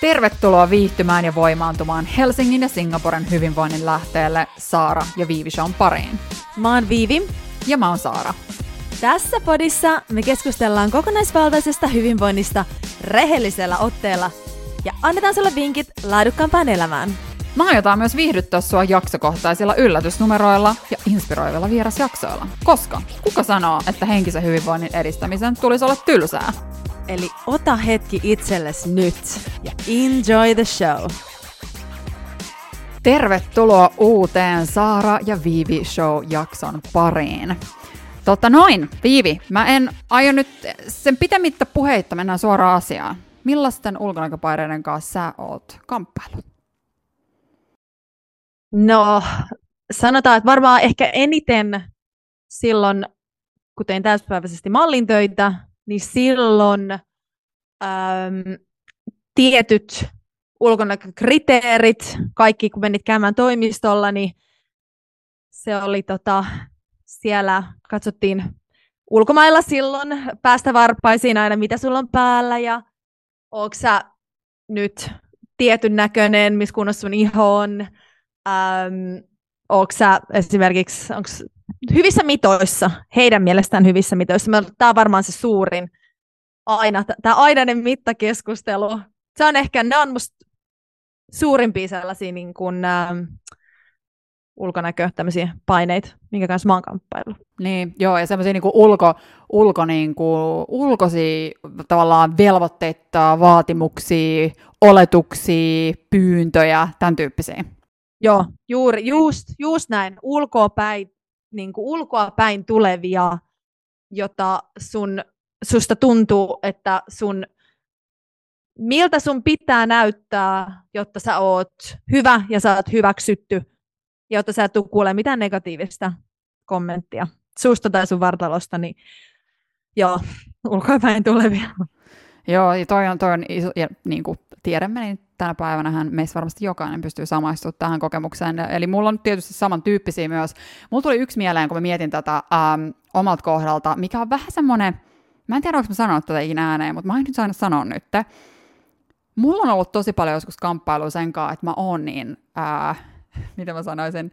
Tervetuloa viihtymään ja voimaantumaan Helsingin ja Singaporen hyvinvoinnin lähteelle Saara ja Viivi Shown pariin. Mä oon Viivi. Ja mä oon Saara. Tässä podissa me keskustellaan kokonaisvaltaisesta hyvinvoinnista rehellisellä otteella ja annetaan sulle vinkit laadukkaampaan elämään. Mä aiotaan myös viihdyttää sua jaksokohtaisilla yllätysnumeroilla ja inspiroivilla vierasjaksoilla. Koska kuka sanoo, että henkisen hyvinvoinnin edistämisen tulisi olla tylsää? Eli ota hetki itsellesi nyt ja enjoy the show. Tervetuloa uuteen Saara ja Viivi Show-jakson pariin. Totta noin, Viivi, mä en aio nyt sen pitemmittä puheitta mennään suoraan asiaan. Millaisten ulkonäköpaireiden kanssa sä oot kamppailu? No, sanotaan, että varmaan ehkä eniten silloin, kun tein täyspäiväisesti mallintöitä, niin silloin äm, tietyt ulkonäkökriteerit, kaikki kun menit käymään toimistolla, niin se oli tota, siellä, katsottiin ulkomailla silloin, päästä varpaisiin aina, mitä sulla on päällä ja onko sä nyt tietyn näköinen, missä kunnossa sun iho on, äm, onko sä esimerkiksi onks hyvissä mitoissa, heidän mielestään hyvissä mitoissa. Tämä on varmaan se suurin aina, tämä ainainen mittakeskustelu. Se on ehkä, ne on musta suurimpia sellaisia niin kuin, ähm, ulkonäkö, tämmöisiä paineita, minkä kanssa mä oon kamppailu. Niin, joo, ja semmoisia niin ulko, ulko, niin kuin, ulkoisia tavallaan velvoitteita, vaatimuksia, oletuksia, pyyntöjä, tämän tyyppisiä. Joo, juuri, just, just näin, ulkoa päin, niin kuin ulkoa päin tulevia, jota sun, susta tuntuu, että sun, miltä sun pitää näyttää, jotta sä oot hyvä ja sä oot hyväksytty, jotta sä et kuulemaan mitään negatiivista kommenttia susta tai sun vartalosta, niin joo, ulkoapäin tulevia. Joo, ja toi on, toi on iso, ja niin kuin tiedämme, niin tänä päivänä meistä varmasti jokainen pystyy samaistumaan tähän kokemukseen. Eli mulla on tietysti samantyyppisiä myös. Mulla tuli yksi mieleen, kun mä mietin tätä ähm, omalta kohdalta, mikä on vähän semmoinen, mä en tiedä, onko mä sanonut tätä ikinä ääneen, mutta mä en nyt saanut sanoa nyt. Mulla on ollut tosi paljon joskus kamppailua sen kanssa, että mä oon niin, äh, miten mä sanoisin,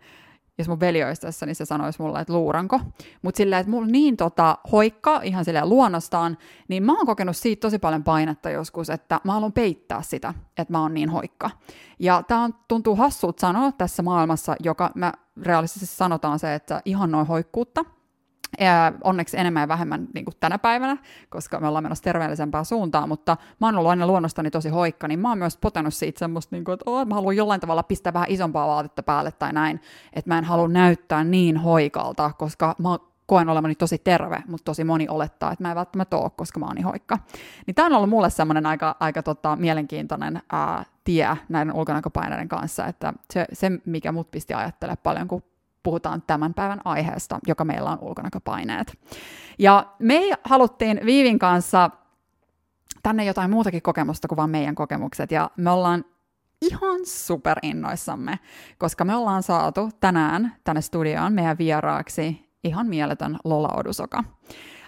jos mun veli olisi tässä, niin se sanoisi mulle, että luuranko. Mutta silleen, että mulla niin tota, hoikka ihan silleen luonnostaan, niin mä oon kokenut siitä tosi paljon painetta joskus, että mä haluan peittää sitä, että mä oon niin hoikka. Ja tää tuntuu hassulta sanoa tässä maailmassa, joka mä realistisesti sanotaan se, että ihan noin hoikkuutta, onneksi enemmän ja vähemmän niin kuin tänä päivänä, koska me ollaan menossa terveellisempään suuntaan, mutta mä oon ollut aina luonnostani tosi hoikka, niin mä oon myös potenut siitä semmoista, niin kuin, että oh, mä haluan jollain tavalla pistää vähän isompaa vaatetta päälle tai näin, että mä en halua näyttää niin hoikalta, koska mä koen olevani tosi terve, mutta tosi moni olettaa, että mä en välttämättä ole, koska mä oon niin hoikka. Niin tämä on ollut mulle semmoinen aika, aika tota, mielenkiintoinen ää, tie näiden ulkonäköpaineiden kanssa, että se, se, mikä mut pisti ajattelemaan paljon, kun puhutaan tämän päivän aiheesta, joka meillä on ulkonäköpaineet. Ja me haluttiin Viivin kanssa tänne jotain muutakin kokemusta kuin vain meidän kokemukset, ja me ollaan ihan super innoissamme, koska me ollaan saatu tänään tänne studioon meidän vieraaksi ihan mieletön Lola Odusoka.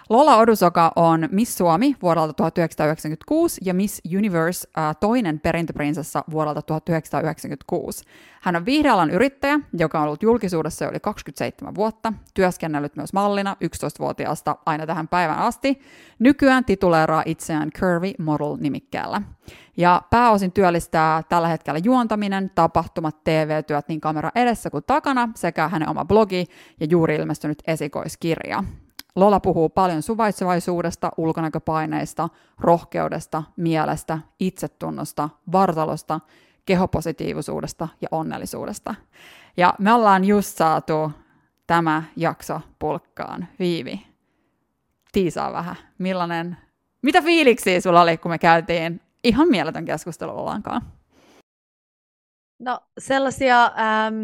Lola Odusoka on Miss Suomi vuodelta 1996 ja Miss Universe äh, toinen perintöprinsessa vuodelta 1996. Hän on viihdealan yrittäjä, joka on ollut julkisuudessa jo yli 27 vuotta, työskennellyt myös mallina 11-vuotiaasta aina tähän päivään asti. Nykyään tituleeraa itseään Curvy Model-nimikkeellä. Ja pääosin työllistää tällä hetkellä juontaminen, tapahtumat, TV-työt niin kamera edessä kuin takana sekä hänen oma blogi ja juuri ilmestynyt esikoiskirja. Lola puhuu paljon suvaitsevaisuudesta, ulkonäköpaineista, rohkeudesta, mielestä, itsetunnosta, vartalosta, kehopositiivisuudesta ja onnellisuudesta. Ja me ollaan just saatu tämä jakso pulkkaan. Viivi, tiisaa vähän. Millainen, mitä fiiliksiä sulla oli, kun me käytiin ihan mieletön keskustelu Lolankaan? No sellaisia ähm,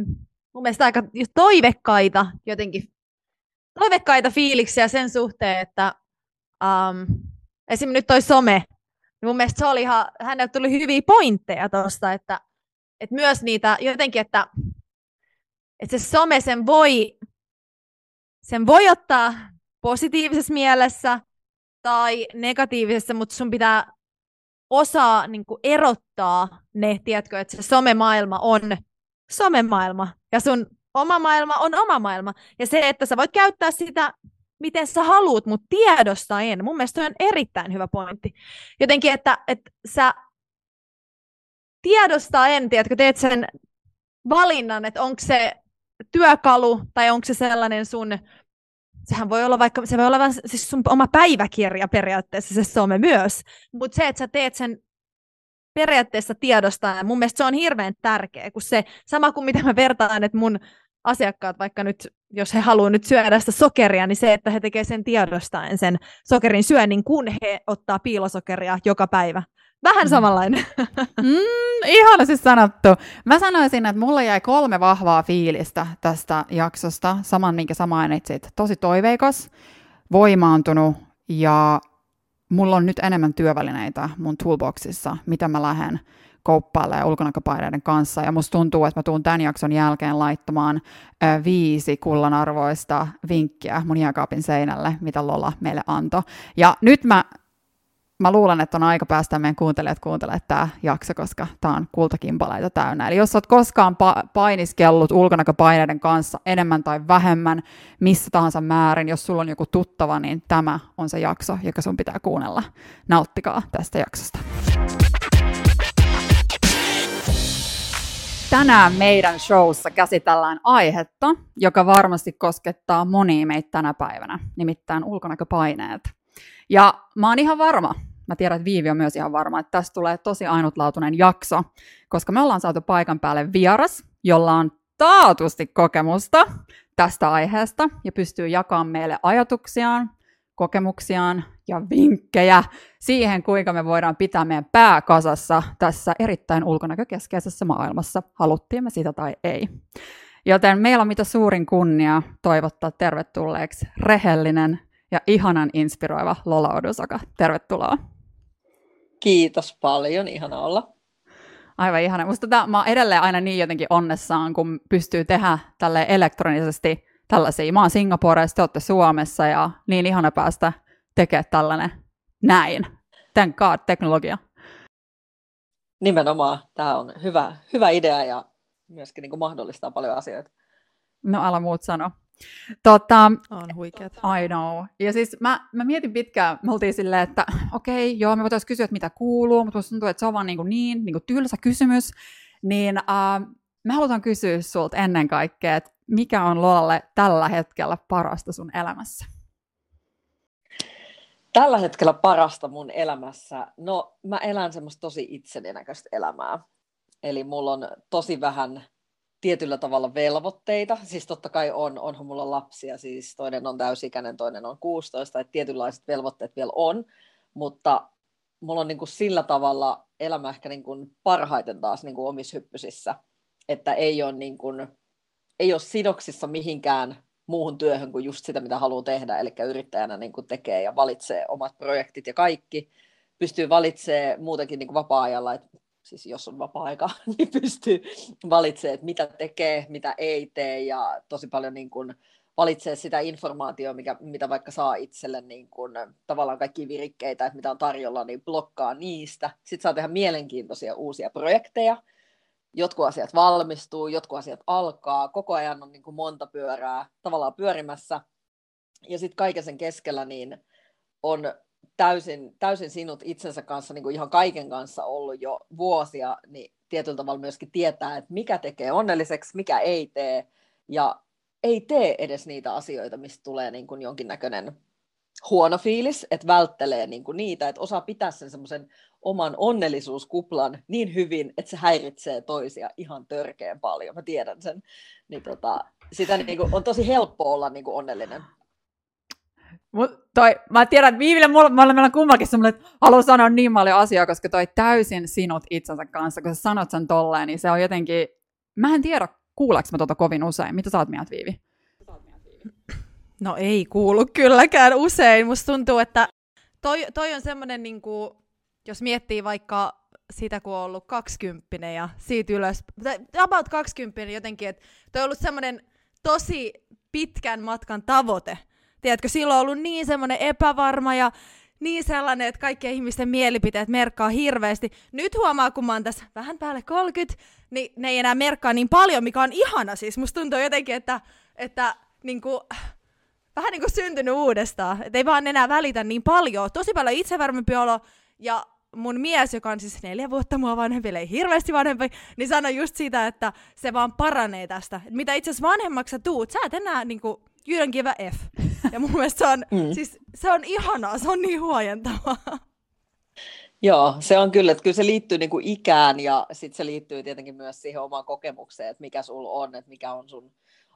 mun mielestä aika toivekkaita jotenkin toivekkaita fiiliksiä sen suhteen, että um, esimerkiksi nyt toi some, niin mun mielestä se oli ihan, hänelle tuli hyviä pointteja tuosta, että, että myös niitä jotenkin, että, että se some sen voi, sen voi ottaa positiivisessa mielessä tai negatiivisessa, mutta sun pitää osaa niin kuin erottaa ne, tiedätkö, että se somemaailma on somemaailma ja sun oma maailma on oma maailma. Ja se, että sä voit käyttää sitä miten sä haluut, mutta tiedostaen. Mun mielestä on erittäin hyvä pointti. Jotenkin, että, että sä tiedostaen, tiedätkö, teet sen valinnan, että onko se työkalu tai onko se sellainen sun, sehän voi olla vaikka, se voi olla vaan siis sun oma päiväkirja periaatteessa se some myös, mutta se, että sä teet sen periaatteessa tiedostaen, mun mielestä se on hirveän tärkeä, kun se, sama kuin mitä mä vertaan, että mun asiakkaat vaikka nyt, jos he haluavat nyt syödä sitä sokeria, niin se, että he tekevät sen tiedostaen sen sokerin syönnin, kun he ottaa piilosokeria joka päivä. Vähän mm. samanlainen. Mm, ihana siis sanottu. Mä sanoisin, että mulla jäi kolme vahvaa fiilistä tästä jaksosta. Saman, minkä sä mainitsit. Tosi toiveikas, voimaantunut ja mulla on nyt enemmän työvälineitä mun toolboxissa, mitä mä lähden kauppailemaan ulkonäköpaineiden kanssa. Ja musta tuntuu, että mä tuun tämän jakson jälkeen laittamaan ö, viisi kullanarvoista vinkkiä mun jääkaapin seinälle, mitä Lola meille antoi. Ja nyt mä mä luulen, että on aika päästä meidän kuuntelijat kuuntelemaan tämä jakso, koska tämä on kultakimpaleita täynnä. Eli jos olet koskaan pa- painiskellut ulkonäköpaineiden kanssa enemmän tai vähemmän, missä tahansa määrin, jos sulla on joku tuttava, niin tämä on se jakso, joka sun pitää kuunnella. Nauttikaa tästä jaksosta. Tänään meidän showssa käsitellään aihetta, joka varmasti koskettaa monia meitä tänä päivänä, nimittäin ulkonäköpaineet. Ja mä oon ihan varma, mä tiedän, että Viivi on myös ihan varma, että tästä tulee tosi ainutlaatuinen jakso, koska me ollaan saatu paikan päälle vieras, jolla on taatusti kokemusta tästä aiheesta ja pystyy jakamaan meille ajatuksiaan, kokemuksiaan ja vinkkejä siihen, kuinka me voidaan pitää meidän pää kasassa tässä erittäin ulkonäkökeskeisessä maailmassa, haluttiin me sitä tai ei. Joten meillä on mitä suurin kunnia toivottaa tervetulleeksi rehellinen ja ihanan inspiroiva Lola Odusaka. Tervetuloa. Kiitos paljon, ihana olla. Aivan ihana. Musta tätä, mä oon edelleen aina niin jotenkin onnessaan, kun pystyy tehdä tälle elektronisesti tällaisia. Mä oon Singaporessa, te olette Suomessa ja niin ihana päästä tekemään tällainen näin. Thank God, teknologia. Nimenomaan. Tämä on hyvä, hyvä idea ja myöskin niin kuin mahdollistaa paljon asioita. No ala muut sano. Tota, on huikeat. I know. Ja siis mä, mä mietin pitkään, me oltiin silleen, että okei, okay, joo, me voitaisiin kysyä, että mitä kuuluu, mutta tuntuu, että se on vaan niin, kuin niin, niin kuin tylsä kysymys. Niin uh, me halutaan kysyä sulta ennen kaikkea, että mikä on Lolalle tällä hetkellä parasta sun elämässä? Tällä hetkellä parasta mun elämässä? No, mä elän semmoista tosi itseninäköistä elämää. Eli mulla on tosi vähän tietyllä tavalla velvoitteita. Siis totta kai on, onhan mulla lapsia, siis toinen on täysikäinen, toinen on 16, että tietynlaiset velvoitteet vielä on, mutta mulla on niin kuin sillä tavalla elämä ehkä niin kuin parhaiten taas niin kuin omissa hyppysissä, että ei ole, niin kuin, ei ole sidoksissa mihinkään muuhun työhön kuin just sitä, mitä haluaa tehdä, eli yrittäjänä niin kuin tekee ja valitsee omat projektit ja kaikki, pystyy valitsemaan muutenkin niin kuin vapaa-ajalla, että siis jos on vapaa-aika, niin pystyy valitsemaan, että mitä tekee, mitä ei tee ja tosi paljon niin kuin valitsee sitä informaatiota, mikä, mitä vaikka saa itselle niin kuin, tavallaan kaikki virikkeitä, että mitä on tarjolla, niin blokkaa niistä. Sitten saa tehdä mielenkiintoisia uusia projekteja. Jotkut asiat valmistuu, jotkut asiat alkaa, koko ajan on niin kuin monta pyörää tavallaan pyörimässä. Ja sitten kaiken sen keskellä niin on täysin, täysin sinut itsensä kanssa, niin kuin ihan kaiken kanssa ollut jo vuosia, niin tietyllä tavalla myöskin tietää, että mikä tekee onnelliseksi, mikä ei tee, ja ei tee edes niitä asioita, mistä tulee niin kuin jonkinnäköinen huono fiilis, että välttelee niin kuin niitä, että osaa pitää sen semmoisen oman onnellisuuskuplan niin hyvin, että se häiritsee toisia ihan törkeän paljon. Mä tiedän sen. Niin tota, sitä niin kuin, on tosi helppo olla niin kuin onnellinen. Mut toi, mä tiedän, että Viiville mulla, mulla, meillä on kummallakin semmoinen, että haluan sanoa niin paljon asiaa, koska toi täysin sinut itsensä kanssa, kun sä sanot sen tolleen, niin se on jotenkin, mä en tiedä, kuuleeko mä tota kovin usein. Mitä sä oot mieltä, Viivi? No ei kuulu kylläkään usein. Musta tuntuu, että toi, toi on semmoinen, niin jos miettii vaikka sitä, kun on ollut 20 ja siitä ylös, about 20 jotenkin, että toi on ollut semmoinen tosi pitkän matkan tavoite, tiedätkö, silloin on ollut niin semmoinen epävarma ja niin sellainen, että kaikkien ihmisten mielipiteet merkkaa hirveästi. Nyt huomaa, kun mä oon tässä vähän päälle 30, niin ne ei enää merkkaa niin paljon, mikä on ihana. Siis musta tuntuu jotenkin, että, että niin kuin, vähän niin kuin syntynyt uudestaan. Että ei vaan enää välitä niin paljon. Tosi paljon itsevarmempi olo ja mun mies, joka on siis neljä vuotta mua vanhempi, ei hirveästi vanhempi, niin sanoi just sitä, että se vaan paranee tästä. Mitä itse asiassa vanhemmaksi sä tuut, sä et enää niinku, you don't give a F. Ja mun mielestä se on, mm. siis, se on ihanaa, se on niin huojentavaa. Joo, se on kyllä, että kyllä se liittyy niin kuin ikään ja sitten se liittyy tietenkin myös siihen omaan kokemukseen, että mikä sulla on, että mikä on sun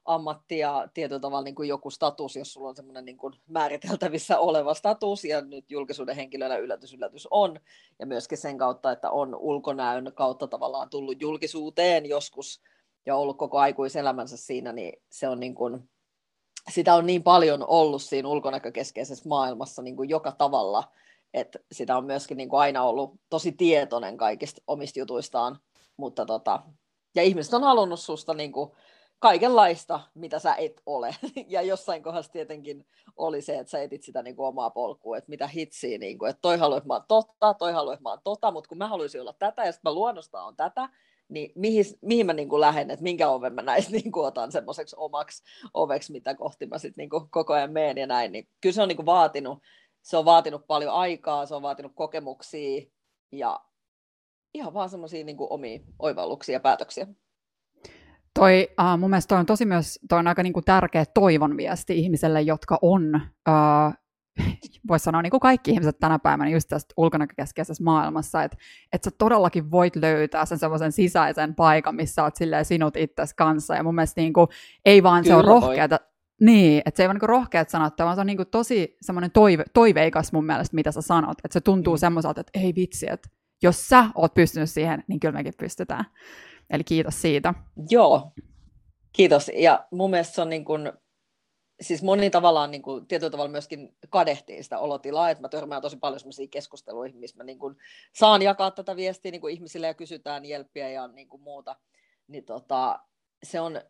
ammatti ja tietyllä tavalla niin kuin joku status, jos sulla on semmoinen niin kuin määriteltävissä oleva status, ja nyt julkisuuden henkilönä yllätys, yllätys on, ja myöskin sen kautta, että on ulkonäön kautta tavallaan tullut julkisuuteen joskus, ja ollut koko aikuiselämänsä siinä, niin se on niin kuin, sitä on niin paljon ollut siinä ulkonäkökeskeisessä maailmassa niin kuin joka tavalla, että sitä on myöskin niin kuin aina ollut tosi tietoinen kaikista omista jutuistaan, mutta tota, ja ihmiset on halunnut susta niin kuin kaikenlaista, mitä sä et ole. Ja jossain kohdassa tietenkin oli se, että sä etit sitä niin kuin omaa polkua, että mitä hitsiä, niin kuin, että toi haluaa, että mä oon totta, toi haluaa, että mä oon tota, mutta kun mä haluaisin olla tätä ja sitten mä luonnosta on tätä, niin mihin, mihin mä niin kuin lähden, että minkä oven mä näistä niin kuin otan semmoiseksi omaksi oveksi, mitä kohti mä sitten niin koko ajan menen ja näin. Niin kyllä se on niin kuin vaatinut, se on vaatinut paljon aikaa, se on vaatinut kokemuksia ja ihan vaan semmoisia niin omia oivalluksia ja päätöksiä. Toi, uh, mun mielestä toi on tosi myös, toi on aika niinku tärkeä toivon viesti ihmiselle, jotka on, uh, voisi sanoa niin kuin kaikki ihmiset tänä päivänä just tästä ulkonäkökeskeisessä maailmassa, että et sä todellakin voit löytää sen semmoisen sisäisen paikan, missä oot silleen sinut itsesi kanssa, ja mun mielestä niin kuin, ei vaan Kyllä se on rohkeata, niin, että se ei ole niin rohkeat sanat, vaan se on niin tosi semmoinen toive, toiveikas mun mielestä, mitä sä sanot, että se tuntuu mm. semmoiselta, että ei vitsi, että jos sä oot pystynyt siihen, niin kyllä mekin pystytään. Eli kiitos siitä. Joo, kiitos. Ja mun mielestä se on niin kuin, siis moni tavallaan niin kuin, tietyllä tavalla myöskin kadehtii sitä olotilaa, että mä törmään tosi paljon sellaisia keskusteluihin, missä mä niin kuin, saan jakaa tätä viestiä niin kuin ihmisille ja kysytään jelppiä ja niin kuin muuta. Niin tota, se on,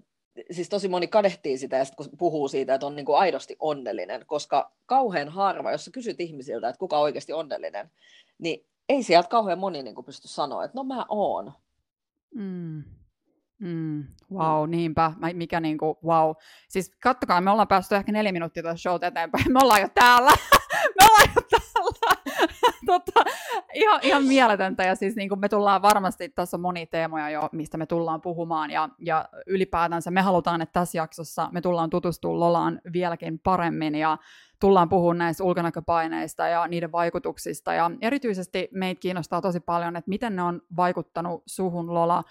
siis tosi moni kadehtii sitä ja sit, kun puhuu siitä, että on niin kuin aidosti onnellinen, koska kauhean harva, jos sä kysyt ihmisiltä, että kuka on oikeasti onnellinen, niin ei sieltä kauhean moni niin kuin pysty sanoa, että no mä oon. Mm. Mm, wow, niinpä. Mikä niinku, wow. Siis kattokaa, me ollaan päästy ehkä neljä minuuttia tuossa showta eteenpäin. Me ollaan jo täällä. me ollaan jo täällä. Tota, ihan, ihan mieletöntä. Ja siis niinku, me tullaan varmasti, tässä on monia teemoja jo, mistä me tullaan puhumaan. Ja, ja ylipäätänsä me halutaan, että tässä jaksossa me tullaan tutustumaan Lolaan vieläkin paremmin. Ja tullaan puhumaan näistä ulkonäköpaineista ja niiden vaikutuksista. Ja erityisesti meitä kiinnostaa tosi paljon, että miten ne on vaikuttanut suhun, Lola,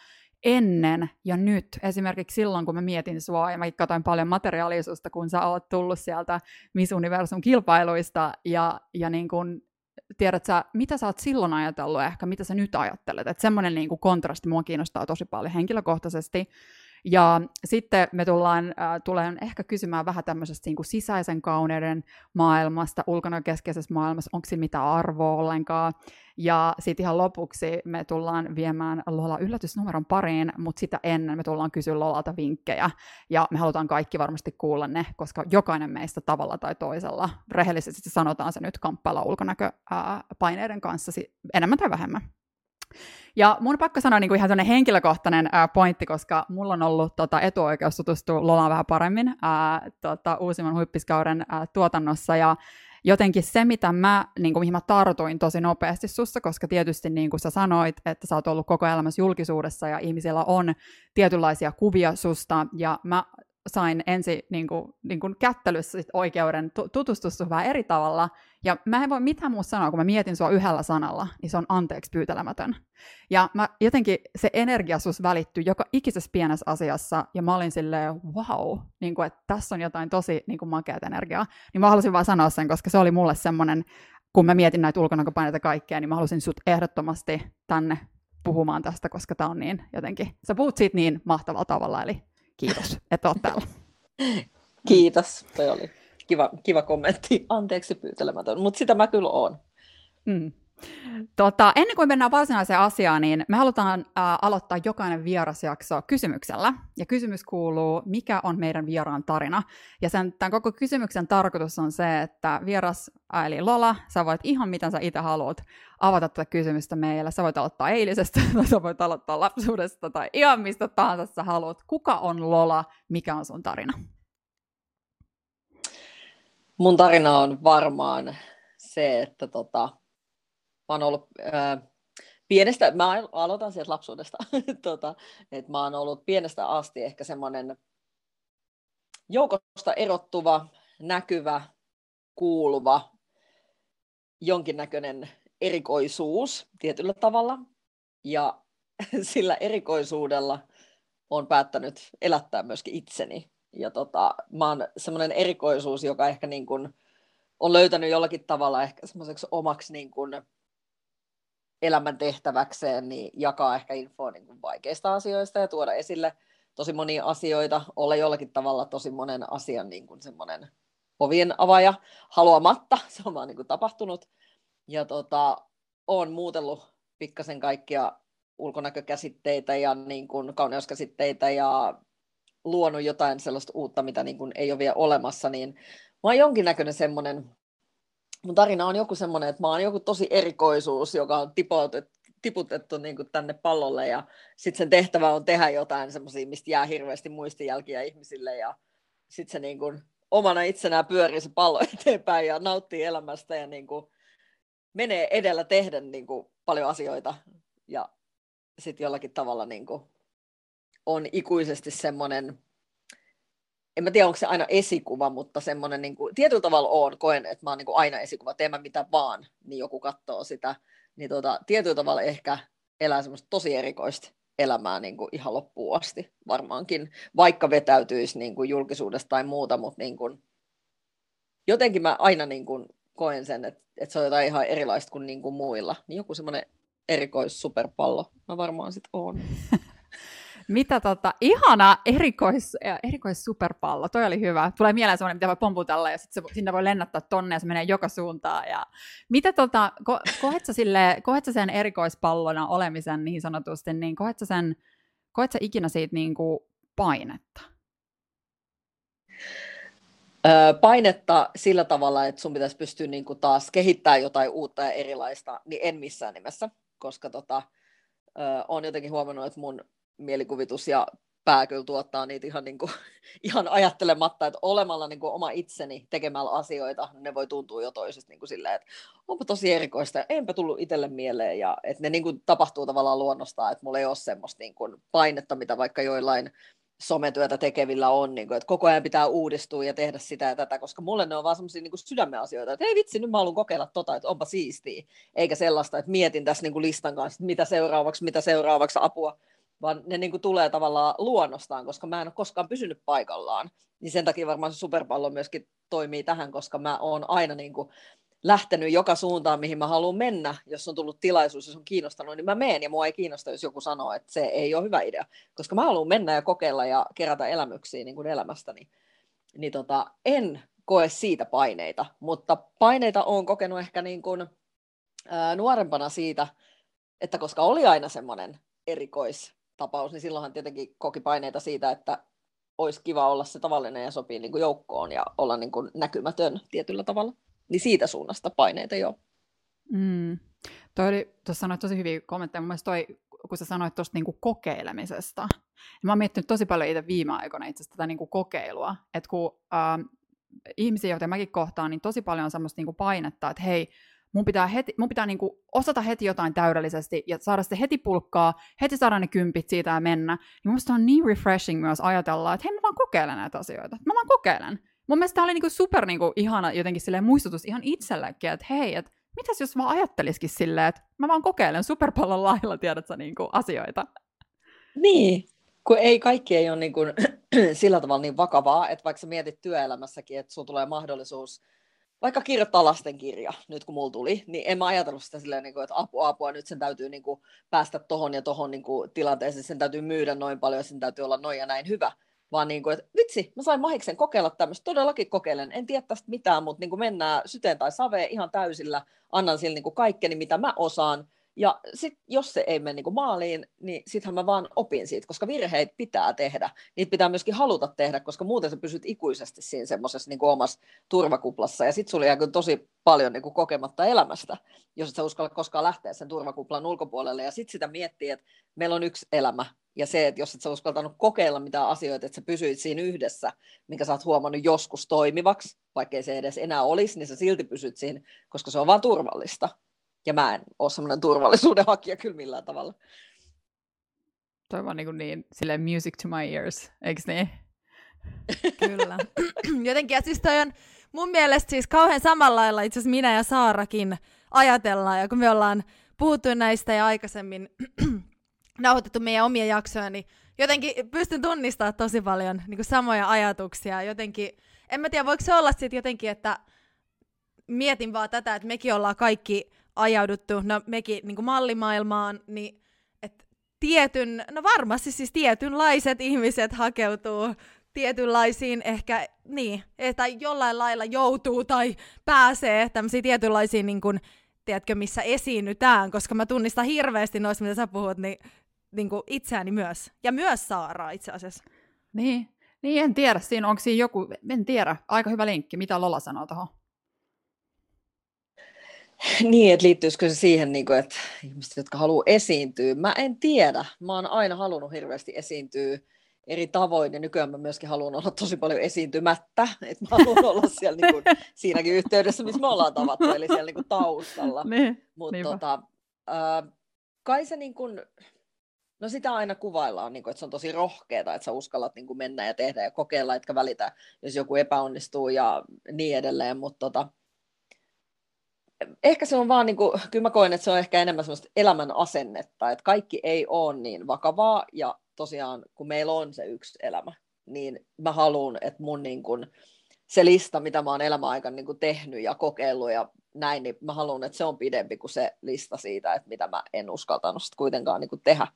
ennen ja nyt. Esimerkiksi silloin, kun mä mietin sua ja mä katsoin paljon materiaalisuutta, kun sä oot tullut sieltä Miss Universum kilpailuista ja, ja niin kun, tiedät sä, mitä sä oot silloin ajatellut ehkä, mitä sä nyt ajattelet. Että semmoinen niin kontrasti mua kiinnostaa tosi paljon henkilökohtaisesti. Ja sitten me tullaan, äh, tulen ehkä kysymään vähän tämmöisestä niin kuin sisäisen kauneuden maailmasta, ulkona keskeisessä maailmassa, onko siinä mitään arvoa ollenkaan. Ja sitten ihan lopuksi me tullaan viemään Lola yllätysnumeron pariin, mutta sitä ennen me tullaan kysyä Lolalta vinkkejä. Ja me halutaan kaikki varmasti kuulla ne, koska jokainen meistä tavalla tai toisella, rehellisesti sanotaan se nyt, kamppailla ulkonäköpaineiden kanssa enemmän tai vähemmän. Ja mun pakko sanoa niin kuin ihan sellainen henkilökohtainen ää, pointti, koska mulla on ollut tota, etuoikeus tutustua Lolaan vähän paremmin ää, tota, uusimman huippiskauden ää, tuotannossa, ja jotenkin se, mitä mä, niin kuin, mihin mä tartuin tosi nopeasti sussa, koska tietysti niin kuin sä sanoit, että sä oot ollut koko elämässä julkisuudessa ja ihmisillä on tietynlaisia kuvia susta, ja mä sain ensi niin kuin, niin kuin kättelyssä sit oikeuden tutustua vähän eri tavalla. Ja mä en voi mitään muuta sanoa, kun mä mietin sua yhdellä sanalla, niin se on anteeksi pyytelemätön. Ja mä, jotenkin se energia sus välittyi joka ikisessä pienessä asiassa, ja mä olin silleen, wow, niin kuin, että tässä on jotain tosi niin kuin makeat energiaa. Niin mä halusin vaan sanoa sen, koska se oli mulle semmoinen, kun mä mietin näitä ulkonäköpaineita kaikkea, niin mä halusin sut ehdottomasti tänne puhumaan tästä, koska tämä on niin jotenkin, sä puhut siitä niin mahtavalla tavalla, eli Kiitos, että olet täällä. Kiitos, toi oli kiva, kiva kommentti. Anteeksi pyytelemätön, mutta sitä mä kyllä oon. Mm. Tota, ennen kuin mennään varsinaiseen asiaan, niin me halutaan ää, aloittaa jokainen vierasjakso kysymyksellä. Ja kysymys kuuluu, mikä on meidän vieraan tarina? Ja sen, tämän koko kysymyksen tarkoitus on se, että vieras, ää, eli Lola, sä voit ihan mitä sä itse haluat avata tätä kysymystä meille. Sä voit aloittaa eilisestä, tai sä voit aloittaa lapsuudesta, tai ihan mistä tahansa sä haluat. Kuka on Lola? Mikä on sun tarina? Mun tarina on varmaan se, että tota, mä oon ollut ää, pienestä, mä aloitan sieltä lapsuudesta, tota, että mä oon ollut pienestä asti ehkä semmoinen joukosta erottuva, näkyvä, kuuluva, jonkinnäköinen erikoisuus tietyllä tavalla. Ja sillä erikoisuudella on päättänyt elättää myöskin itseni. Ja tota, mä oon semmoinen erikoisuus, joka ehkä niin kuin on löytänyt jollakin tavalla ehkä semmoiseksi omaksi niin kuin elämän tehtäväkseen, niin jakaa ehkä infoa niin kuin vaikeista asioista ja tuoda esille tosi monia asioita, olla jollakin tavalla tosi monen asian niin kuin semmoinen ovien avaaja haluamatta, se on vaan niin kuin tapahtunut. Ja tota, olen muutellut pikkasen kaikkia ulkonäkökäsitteitä ja niin kuin kauneuskäsitteitä ja luonut jotain sellaista uutta, mitä niin kuin ei ole vielä olemassa, niin mä oon jonkinnäköinen semmoinen mun tarina on joku semmoinen, että mä oon joku tosi erikoisuus, joka on tiputettu, tiputettu niin kuin tänne pallolle ja sitten sen tehtävä on tehdä jotain semmoisia, mistä jää hirveästi muistijälkiä ihmisille ja sitten se niin kuin omana itsenään pyörii se pallo eteenpäin ja nauttii elämästä ja niin kuin menee edellä tehdä niin kuin paljon asioita ja sitten jollakin tavalla niin kuin on ikuisesti semmoinen en mä tiedä, onko se aina esikuva, mutta semmoinen niin kuin, tietyllä tavalla on, koen, että mä oon niin kuin aina esikuva, teen mä mitä vaan, niin joku katsoo sitä, niin tota, tietyllä tavalla ehkä elää semmoista tosi erikoista elämää niin kuin ihan loppuun asti varmaankin, vaikka vetäytyisi niin kuin julkisuudesta tai muuta, mutta niin kuin, jotenkin mä aina niin kuin koen sen, että, että se on jotain ihan erilaista kuin, niin kuin muilla, niin joku semmoinen erikois superpallo. Mä varmaan sitten oon. Mitä tota, ihana erikois, erikois superpallo, toi oli hyvä. Tulee mieleen semmoinen, mitä voi pomputella ja sitten sinne voi lennättää tonne ja se menee joka suuntaan. Ja mitä tota, ko, kohet, sä sille, kohet sä sen erikoispallona olemisen niin sanotusti, niin kohet sä, sen, kohet sä ikinä siitä niin kuin painetta? painetta sillä tavalla, että sun pitäisi pystyä niin kuin taas kehittämään jotain uutta ja erilaista, niin en missään nimessä, koska tota, olen jotenkin huomannut, että mun mielikuvitus ja pää kyllä tuottaa niitä ihan, niin kuin, ihan ajattelematta, että olemalla niin kuin oma itseni tekemällä asioita, ne voi tuntua jo toisesta niin kuin silleen, että onpa tosi erikoista, enpä tullut itselle mieleen, ja että ne niin kuin tapahtuu tavallaan luonnostaan, että mulla ei ole semmoista niin kuin painetta, mitä vaikka joillain sometyötä tekevillä on, niin kuin, että koko ajan pitää uudistua ja tehdä sitä ja tätä, koska mulle ne on vaan semmoisia niin sydämen asioita, että hei vitsi, nyt mä haluan kokeilla tota, että onpa siistiä, eikä sellaista, että mietin tässä niin kuin listan kanssa, että mitä seuraavaksi, mitä seuraavaksi apua, vaan ne niin kuin tulee tavallaan luonnostaan, koska mä en ole koskaan pysynyt paikallaan. Niin sen takia varmaan se superpallo myöskin toimii tähän, koska mä oon aina niin kuin lähtenyt joka suuntaan, mihin mä haluan mennä. Jos on tullut tilaisuus, jos on kiinnostanut, niin mä menen ja mua ei kiinnosta, jos joku sanoo, että se ei ole hyvä idea. Koska mä haluan mennä ja kokeilla ja kerätä elämyksiä niin kuin elämästäni. Niin tota, en koe siitä paineita, mutta paineita on kokenut ehkä niin kuin, ää, nuorempana siitä, että koska oli aina semmoinen erikois tapaus, niin silloinhan tietenkin koki paineita siitä, että olisi kiva olla se tavallinen ja sopii niin kuin joukkoon ja olla niin kuin näkymätön tietyllä tavalla. Niin siitä suunnasta paineita jo. Mm. Toi oli, tuossa sanoit tosi hyviä kommentteja. Mun toi, kun sä sanoit tuosta niinku kokeilemisesta, niin mä oon miettinyt tosi paljon itse viime aikoina itse tätä niinku kokeilua. Että kun äh, ihmisiä, joita mäkin kohtaan, niin tosi paljon on semmoista niinku painetta, että hei, mun pitää, heti, mun pitää niinku osata heti jotain täydellisesti ja saada se heti pulkkaa, heti saada ne kympit siitä ja mennä. Niin mun on niin refreshing myös ajatella, että hei mä vaan kokeilen näitä asioita. Mä vaan kokeilen. Mun mielestä tämä oli niinku super niinku ihana jotenkin silleen muistutus ihan itsellekin, että hei, että mitäs jos mä ajattelisikin silleen, että mä vaan kokeilen superpallon lailla, tiedätkö, niinku asioita. Niin, kun ei kaikki ei ole niin kuin, sillä tavalla niin vakavaa, että vaikka sä mietit työelämässäkin, että sulla tulee mahdollisuus vaikka kirjoittaa lastenkirja, nyt kun mulla tuli, niin en mä ajatellut sitä silleen, niin kuin, että apua, apua, nyt sen täytyy niin kuin, päästä tohon ja tohon niin kuin, tilanteeseen, sen täytyy myydä noin paljon, sen täytyy olla noin ja näin hyvä, vaan niin kuin, että vitsi, mä sain mahiksen kokeilla tämmöistä, todellakin kokeilen, en tiedä tästä mitään, mutta niin kuin mennään syteen tai saveen ihan täysillä, annan sille niin kuin kaikkeni, mitä mä osaan, ja sit, jos se ei mene niin maaliin, niin sittenhän mä vaan opin siitä, koska virheitä pitää tehdä. Niitä pitää myöskin haluta tehdä, koska muuten sä pysyt ikuisesti siinä semmoisessa niin omassa turvakuplassa. Ja sitten sulla jää tosi paljon niin kuin kokematta elämästä, jos et sä uskalla koskaan lähteä sen turvakuplan ulkopuolelle. Ja sitten sitä miettii, että meillä on yksi elämä. Ja se, että jos et sä uskaltanut kokeilla mitään asioita, että sä pysyit siinä yhdessä, minkä sä oot huomannut joskus toimivaksi, vaikkei se edes enää olisi, niin sä silti pysyt siinä, koska se on vaan turvallista. Ja mä en ole semmoinen turvallisuuden hakija kyllä millään tavalla. Toi vaan niin, niin silleen music to my ears, eikö niin? Kyllä. Jotenkin, ja siis toi on mun mielestä siis kauhean samalla lailla itse asiassa minä ja Saarakin ajatellaan, ja kun me ollaan puhuttu näistä ja aikaisemmin nauhoitettu meidän omia jaksoja, niin jotenkin pystyn tunnistamaan tosi paljon niin kuin samoja ajatuksia. Jotenkin, en mä tiedä, voiko se olla sitten jotenkin, että mietin vaan tätä, että mekin ollaan kaikki ajauduttu, no mekin niin kuin mallimaailmaan, niin että tietyn, no varmasti siis tietynlaiset ihmiset hakeutuu tietynlaisiin ehkä, niin, että jollain lailla joutuu tai pääsee tämmöisiin tietynlaisiin, niin kuin, tiedätkö, missä esiinnytään, koska mä tunnistan hirveästi noista, mitä sä puhut, niin, niin kuin itseäni myös. Ja myös Saaraa itse asiassa. Niin, niin en tiedä, siinä onko siinä joku, en tiedä, aika hyvä linkki, mitä Lola sanoo tuohon. Niin, että liittyisikö se siihen, niin kuin, että ihmiset, jotka haluaa esiintyä, mä en tiedä. Mä oon aina halunnut hirveästi esiintyä eri tavoin, ja nykyään mä myöskin haluan olla tosi paljon esiintymättä, että mä haluan olla siellä niin kuin, siinäkin yhteydessä, missä me ollaan tavattu, eli siellä niin kuin taustalla. Niin, Mutta tota, äh, kai se niin kuin, no sitä aina kuvaillaan, niin kuin, että se on tosi rohkeaa, että sä uskallat niin kuin mennä ja tehdä ja kokeilla, etkä välitä, jos joku epäonnistuu ja niin edelleen, mutta tota, ehkä se on vaan, niin kuin, kyllä mä koen, että se on ehkä enemmän semmoista elämän asennetta, että kaikki ei ole niin vakavaa, ja tosiaan kun meillä on se yksi elämä, niin mä haluan, että mun niin kuin, se lista, mitä mä oon elämän aikana niin kuin tehnyt ja kokeillut ja näin, niin mä haluan, että se on pidempi kuin se lista siitä, että mitä mä en uskaltanut sit kuitenkaan niin kuin tehdä.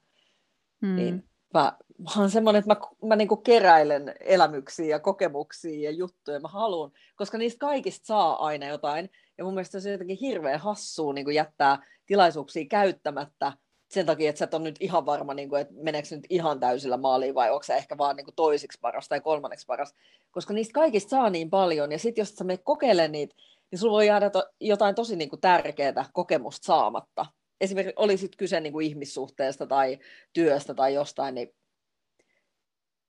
Hmm. Niin mä, mä oon semmoinen, että mä, mä niin kuin keräilen elämyksiä ja kokemuksia ja juttuja, mä haluan, koska niistä kaikista saa aina jotain, ja mun mielestä se on jotenkin hirveän hassua niin jättää tilaisuuksia käyttämättä sen takia, että sä et ole nyt ihan varma, niin kuin, että meneekö nyt ihan täysillä maaliin vai onko se ehkä vaan niin kuin toisiksi paras tai kolmanneksi paras. Koska niistä kaikista saa niin paljon ja sitten jos sä menet kokeilemaan niitä, niin sulla voi jäädä to, jotain tosi niin kuin tärkeää kokemusta saamatta. Esimerkiksi oli sitten kyse niin kuin ihmissuhteesta tai työstä tai jostain, niin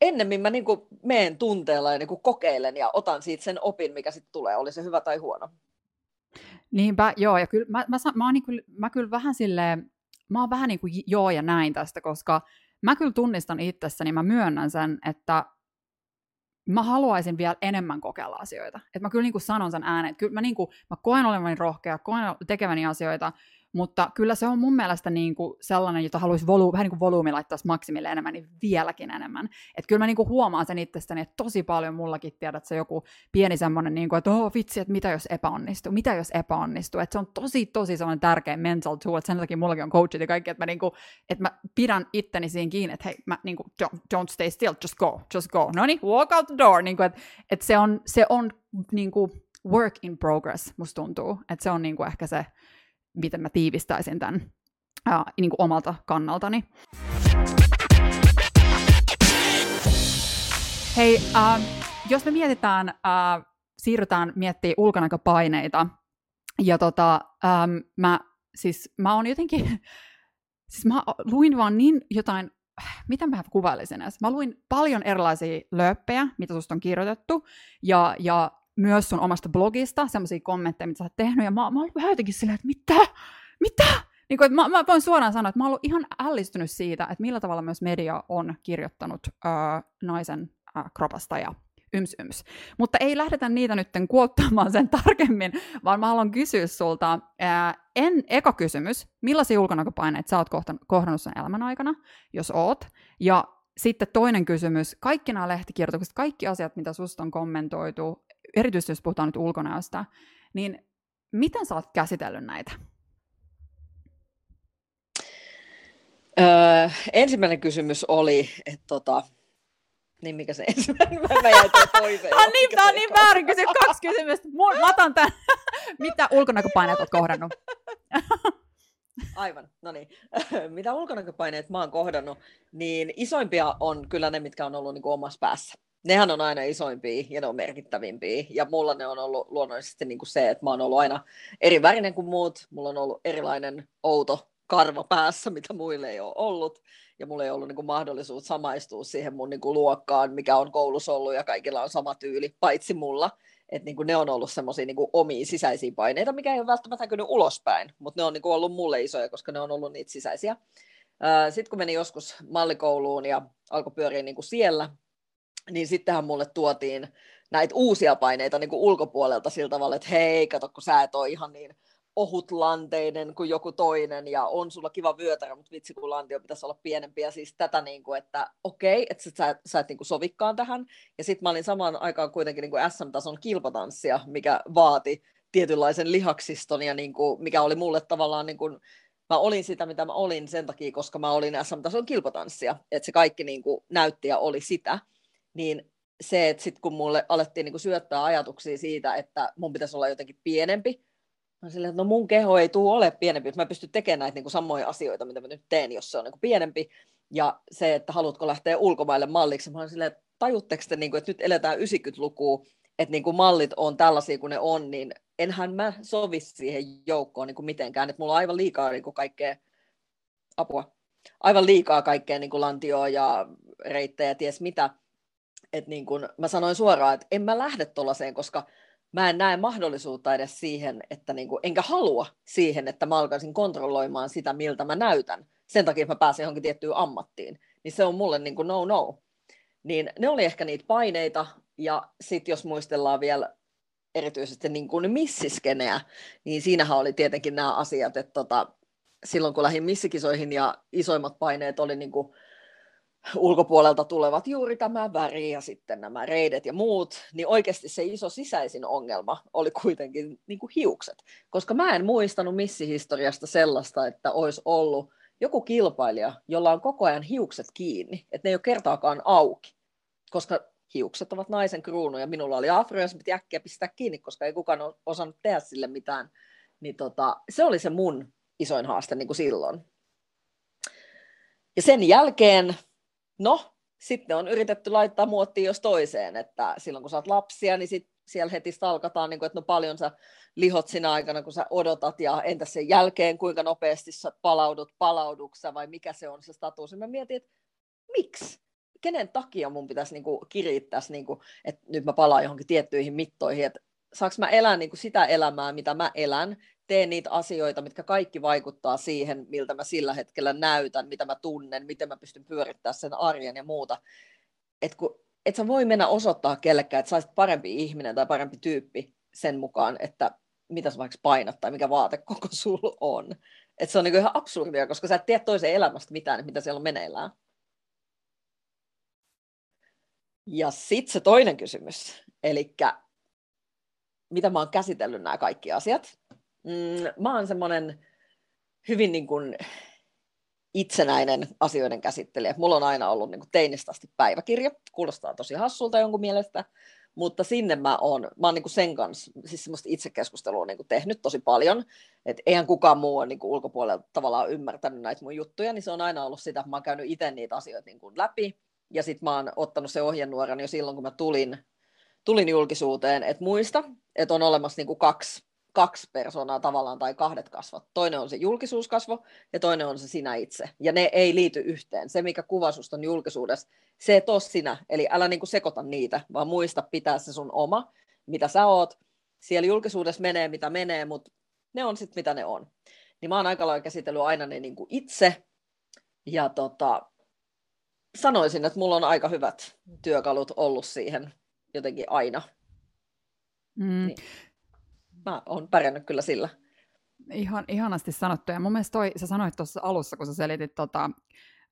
ennemmin mä niin kuin meen tunteella ja niin kuin kokeilen ja otan siitä sen opin, mikä sitten tulee, oli se hyvä tai huono. Niinpä, joo, ja kyllä mä, mä, mä, oon niin kuin, mä kyllä vähän silleen, mä oon vähän niin kuin joo ja näin tästä, koska mä kyllä tunnistan itsessäni, mä myönnän sen, että mä haluaisin vielä enemmän kokeilla asioita. Että mä kyllä niin kuin sanon sen ääneen, että kyllä mä, niin kuin, mä koen olevani rohkea, koen tekeväni asioita, mutta kyllä se on mun mielestä niin kuin sellainen, jota haluaisi volu- vähän niin kuin volyymi laittaa maksimille enemmän, niin vieläkin enemmän. Että kyllä mä niin kuin huomaan sen itsestäni, että tosi paljon mullakin tiedät se joku pieni semmoinen, niin että oh vitsi, että mitä jos epäonnistuu, mitä jos epäonnistuu. Että se on tosi, tosi sellainen tärkeä mental tool, että sen takia mullakin on coachit ja kaikki, että mä, niin kuin, että mä pidän itteni siinä kiinni, että hei, mä niin kuin, don't, don't stay still, just go, just go. No niin, walk out the door. Niin kuin, että, että se on, se on niin kuin work in progress, musta tuntuu. Että se on niin kuin ehkä se, miten mä tiivistäisin tämän ää, niin kuin omalta kannaltani. Hei, äh, jos me mietitään, äh, siirrytään miettimään ulkonäköpaineita, ja tota, ähm, mä, siis mä oon jotenkin, siis mä luin vaan niin jotain, mitä mä kuvailisin edes. Mä luin paljon erilaisia lööppejä, mitä susta on kirjoitettu, ja, ja myös sun omasta blogista semmoisia kommentteja, mitä sä oot tehnyt, ja mä, mä oon vähän jotenkin silleen, että mitä? Mitä? Niin kuin, että mä, mä voin suoraan sanoa, että mä oon ollut ihan ällistynyt siitä, että millä tavalla myös media on kirjoittanut öö, naisen öö, kropasta ja yms yms. Mutta ei lähdetä niitä nyt kuottamaan sen tarkemmin, vaan mä haluan kysyä sulta, ää, en, eka kysymys, millaisia ulkonäköpaineita sä oot kohdannut sen elämän aikana, jos oot, ja sitten toinen kysymys, kaikki nämä lehtikirjoitukset, kaikki asiat, mitä susta on kommentoitu, erityisesti jos puhutaan nyt ulkonäöstä, niin miten sä oot käsitellyt näitä? Öö, ensimmäinen kysymys oli, että tota, Niin mikä se ensimmäinen? Mä, jäin toiseen. ah, niin, tää on niin väärin kaksi kysymystä. Mä otan tän. Mitä ulkonäköpaineet oot kohdannut? Aivan, no niin. Mitä ulkonäköpaineet mä oon kohdannut, niin isoimpia on kyllä ne, mitkä on ollut niin kuin omassa päässä. Nehän on aina isoimpia ja ne on merkittävimpiä. Ja mulla ne on ollut luonnollisesti niin kuin se, että mä oon ollut aina eri värinen kuin muut. Mulla on ollut erilainen outo karva päässä, mitä muille ei ole ollut. Ja mulla ei ollut niin kuin mahdollisuus samaistua siihen mun niin kuin luokkaan, mikä on koulussa ollut ja kaikilla on sama tyyli, paitsi mulla että niin ne on ollut semmoisia niin omia sisäisiä paineita, mikä ei ole välttämättä näkynyt ulospäin, mutta ne on niin kuin ollut mulle isoja, koska ne on ollut niitä sisäisiä. Sitten kun menin joskus mallikouluun ja alkoi pyöriä niin kuin siellä, niin sittenhän mulle tuotiin näitä uusia paineita niin kuin ulkopuolelta sillä tavalla, että hei, kato, kun sä et ole ihan niin ohutlanteinen kuin joku toinen ja on sulla kiva vyötärä, mutta vitsi kun lantio pitäisi olla pienempi ja siis tätä niin kuin, että okei, että sä, sä et niin kuin sovikkaan tähän. Ja sitten mä olin samaan aikaan kuitenkin niin kuin SM-tason kilpatanssia, mikä vaati tietynlaisen lihaksiston ja niin kuin, mikä oli mulle tavallaan niin kuin, mä olin sitä, mitä mä olin sen takia, koska mä olin SM-tason kilpatanssia, että se kaikki niin kuin näytti ja oli sitä, niin se, että sitten kun mulle alettiin niin kuin syöttää ajatuksia siitä, että mun pitäisi olla jotenkin pienempi, Mä silleen, että no mun keho ei tule ole pienempi, että mä pystyn tekemään näitä niin kuin samoja asioita, mitä mä nyt teen, jos se on niin kuin pienempi. Ja se, että haluatko lähteä ulkomaille malliksi, mä silleen, että tajutteko te, niin kuin, että nyt eletään 90-lukua, että niin kuin mallit on tällaisia kuin ne on, niin enhän mä sovi siihen joukkoon niin kuin mitenkään, että mulla on aivan liikaa niin kuin kaikkea apua, aivan liikaa kaikkea niin kuin lantioa ja reittejä, ties mitä. Että niin kuin, mä sanoin suoraan, että en mä lähde tuollaiseen, koska mä en näe mahdollisuutta edes siihen, että niin kuin, enkä halua siihen, että mä alkaisin kontrolloimaan sitä, miltä mä näytän. Sen takia, että mä pääsen johonkin tiettyyn ammattiin. Niin se on mulle niin kuin no no. Niin ne oli ehkä niitä paineita. Ja sitten jos muistellaan vielä erityisesti niin kuin missiskeneä, niin siinähän oli tietenkin nämä asiat, että tota, silloin kun lähdin missikisoihin ja isoimmat paineet oli niin kuin ulkopuolelta tulevat juuri tämä väri ja sitten nämä reidet ja muut, niin oikeasti se iso sisäisin ongelma oli kuitenkin niin kuin hiukset. Koska mä en muistanut missihistoriasta sellaista, että olisi ollut joku kilpailija, jolla on koko ajan hiukset kiinni, että ne ei ole kertaakaan auki. Koska hiukset ovat naisen kruunu ja minulla oli afro ja se piti äkkiä pistää kiinni, koska ei kukaan osannut tehdä sille mitään. Niin tota, se oli se mun isoin haaste niin kuin silloin. Ja sen jälkeen No, sitten on yritetty laittaa muottiin jos toiseen, että silloin kun oot lapsia, niin sit siellä heti stalkataan, niin kuin, että no paljon sä lihot sinä aikana, kun sä odotat, ja entä sen jälkeen, kuinka nopeasti sä palaudut, palauduksa, vai mikä se on se status. Mä mietin, että miksi? Kenen takia mun pitäisi niin kuin, kirittää, niin kuin, että nyt mä palaan johonkin tiettyihin mittoihin, että saanko mä elää niin kuin sitä elämää, mitä mä elän, teen niitä asioita, mitkä kaikki vaikuttaa siihen, miltä mä sillä hetkellä näytän, mitä mä tunnen, miten mä pystyn pyörittämään sen arjen ja muuta. Et kun, et sä voi mennä osoittaa kellekään, että sä parempi ihminen tai parempi tyyppi sen mukaan, että mitä sä vaikka painat tai mikä vaatekoko sulla on. Et se on niinku ihan absurdia, koska sä et tiedä toisen elämästä mitään, mitä siellä on meneillään. Ja sitten se toinen kysymys, eli mitä mä oon käsitellyt nämä kaikki asiat, mm, mä oon semmoinen hyvin niin kuin itsenäinen asioiden käsittelijä. Mulla on aina ollut niin kuin teinistä asti päiväkirja. Kuulostaa tosi hassulta jonkun mielestä, mutta sinne mä oon, mä oon niin kuin sen kanssa, siis semmoista itsekeskustelua niin kuin tehnyt tosi paljon, että eihän kukaan muu ole niin kuin ulkopuolelta tavallaan ymmärtänyt näitä mun juttuja, niin se on aina ollut sitä, että mä oon käynyt itse niitä asioita niin kuin läpi, ja sitten mä oon ottanut se ohjenuoran jo silloin, kun mä tulin, tulin julkisuuteen, että muista, että on olemassa niin kuin kaksi kaksi persoonaa tavallaan tai kahdet kasvot. Toinen on se julkisuuskasvo ja toinen on se sinä itse. Ja ne ei liity yhteen. Se, mikä kuva susta on julkisuudessa, se et ole sinä. Eli älä niinku sekoita niitä, vaan muista pitää se sun oma, mitä sä oot. Siellä julkisuudessa menee, mitä menee, mutta ne on sitten, mitä ne on. Niin mä oon aika lailla käsitellyt aina ne niinku itse. Ja tota, sanoisin, että mulla on aika hyvät työkalut ollut siihen jotenkin aina. Mm. Niin mä oon pärjännyt kyllä sillä. Ihan, ihanasti sanottu. Ja mun mielestä toi, sä sanoit tuossa alussa, kun sä selitit tota,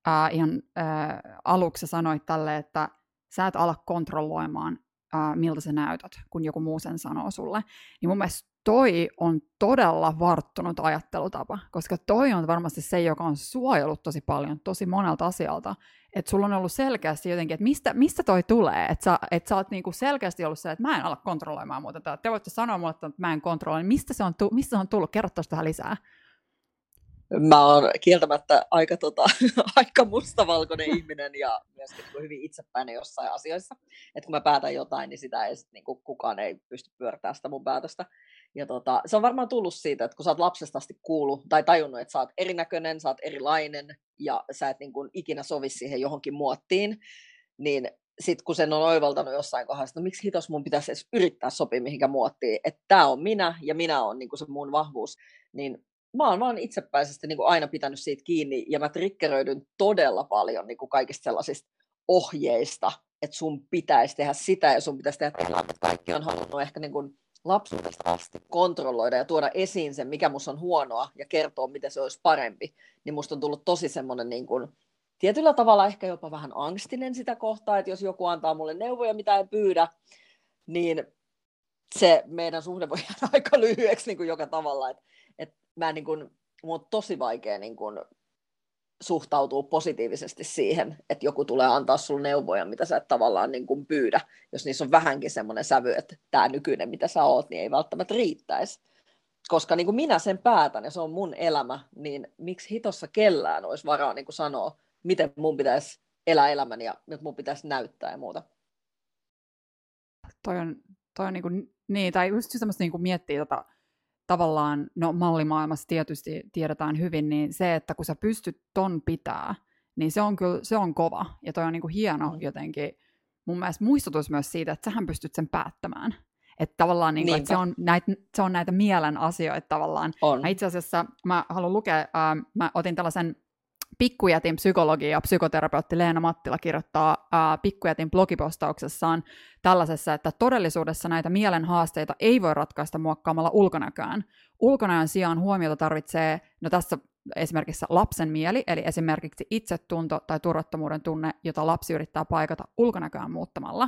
ää, ihan ää, aluksi sanoit tälle, että sä et ala kontrolloimaan, ää, miltä sä näytät, kun joku muu sen sanoo sulle. Niin mun mielestä toi on todella varttunut ajattelutapa, koska toi on varmasti se, joka on suojellut tosi paljon, tosi monelta asialta. Että sulla on ollut selkeästi jotenkin, että mistä, mistä toi tulee, että sä, et sä oot niinku selkeästi ollut se, että mä en ala kontrolloimaan muuta. Te voitte sanoa mulle, että mä en kontrolloi, mistä se on, tu- mistä se on tullut? Kerro tähän lisää mä oon kieltämättä aika, tota, aika mustavalkoinen ihminen ja myöskin niin hyvin itsepäinen jossain asioissa. Et kun mä päätän jotain, niin sitä ei sit, niin kuin, kukaan ei pysty pyörtämään sitä mun päätöstä. Ja tota, se on varmaan tullut siitä, että kun sä oot lapsesta asti kuullut tai tajunnut, että sä oot erinäköinen, sä oot erilainen ja sä et niin kuin, ikinä sovi siihen johonkin muottiin, niin sitten kun sen on oivaltanut jossain kohdassa, että no miksi hitos mun pitäisi edes yrittää sopia mihinkä muottiin, että tämä on minä ja minä on niin kuin se mun vahvuus, niin mä oon vaan itsepäisesti niin kuin aina pitänyt siitä kiinni ja mä triggeröidyn todella paljon niin kuin kaikista sellaisista ohjeista, että sun pitäisi tehdä sitä ja sun pitäisi tehdä että kaikki on halunnut ehkä niin kuin lapsuudesta asti kontrolloida ja tuoda esiin sen, mikä musta on huonoa ja kertoa, miten se olisi parempi, niin musta on tullut tosi semmoinen niin kuin, tietyllä tavalla ehkä jopa vähän angstinen sitä kohtaa, että jos joku antaa mulle neuvoja, mitä en pyydä, niin se meidän suhde voi jäädä aika lyhyeksi niin kuin joka tavalla, että mä niin kuin, on tosi vaikea niin kuin, suhtautua positiivisesti siihen, että joku tulee antaa sulle neuvoja, mitä sä et tavallaan niin kuin pyydä, jos niissä on vähänkin semmoinen sävy, että tämä nykyinen, mitä sä oot, niin ei välttämättä riittäisi. Koska niin kuin minä sen päätän ja se on mun elämä, niin miksi hitossa kellään olisi varaa niin kuin sanoa, miten mun pitäisi elää elämäni ja nyt mun pitäisi näyttää ja muuta. Toi on, toi on niin, kuin, niin, tai just semmoista niin kuin miettii tota, tavallaan, no mallimaailmassa tietysti tiedetään hyvin, niin se, että kun sä pystyt ton pitää, niin se on kyllä, se on kova. Ja toi on niin kuin hieno mm. jotenkin, mun mielestä muistutus myös siitä, että sähän pystyt sen päättämään. Että tavallaan niin kuin, että se, on näitä, se on näitä mielen asioita tavallaan. On. Mä itse asiassa, mä haluan lukea, äh, mä otin tällaisen Pikkujätin psykologi ja psykoterapeutti Leena Mattila kirjoittaa ää, Pikkujätin blogipostauksessaan tällaisessa, että todellisuudessa näitä mielen haasteita ei voi ratkaista muokkaamalla ulkonäköään. Ulkonäön sijaan huomiota tarvitsee, no tässä esimerkiksi lapsen mieli, eli esimerkiksi itsetunto tai turvattomuuden tunne, jota lapsi yrittää paikata ulkonäköään muuttamalla.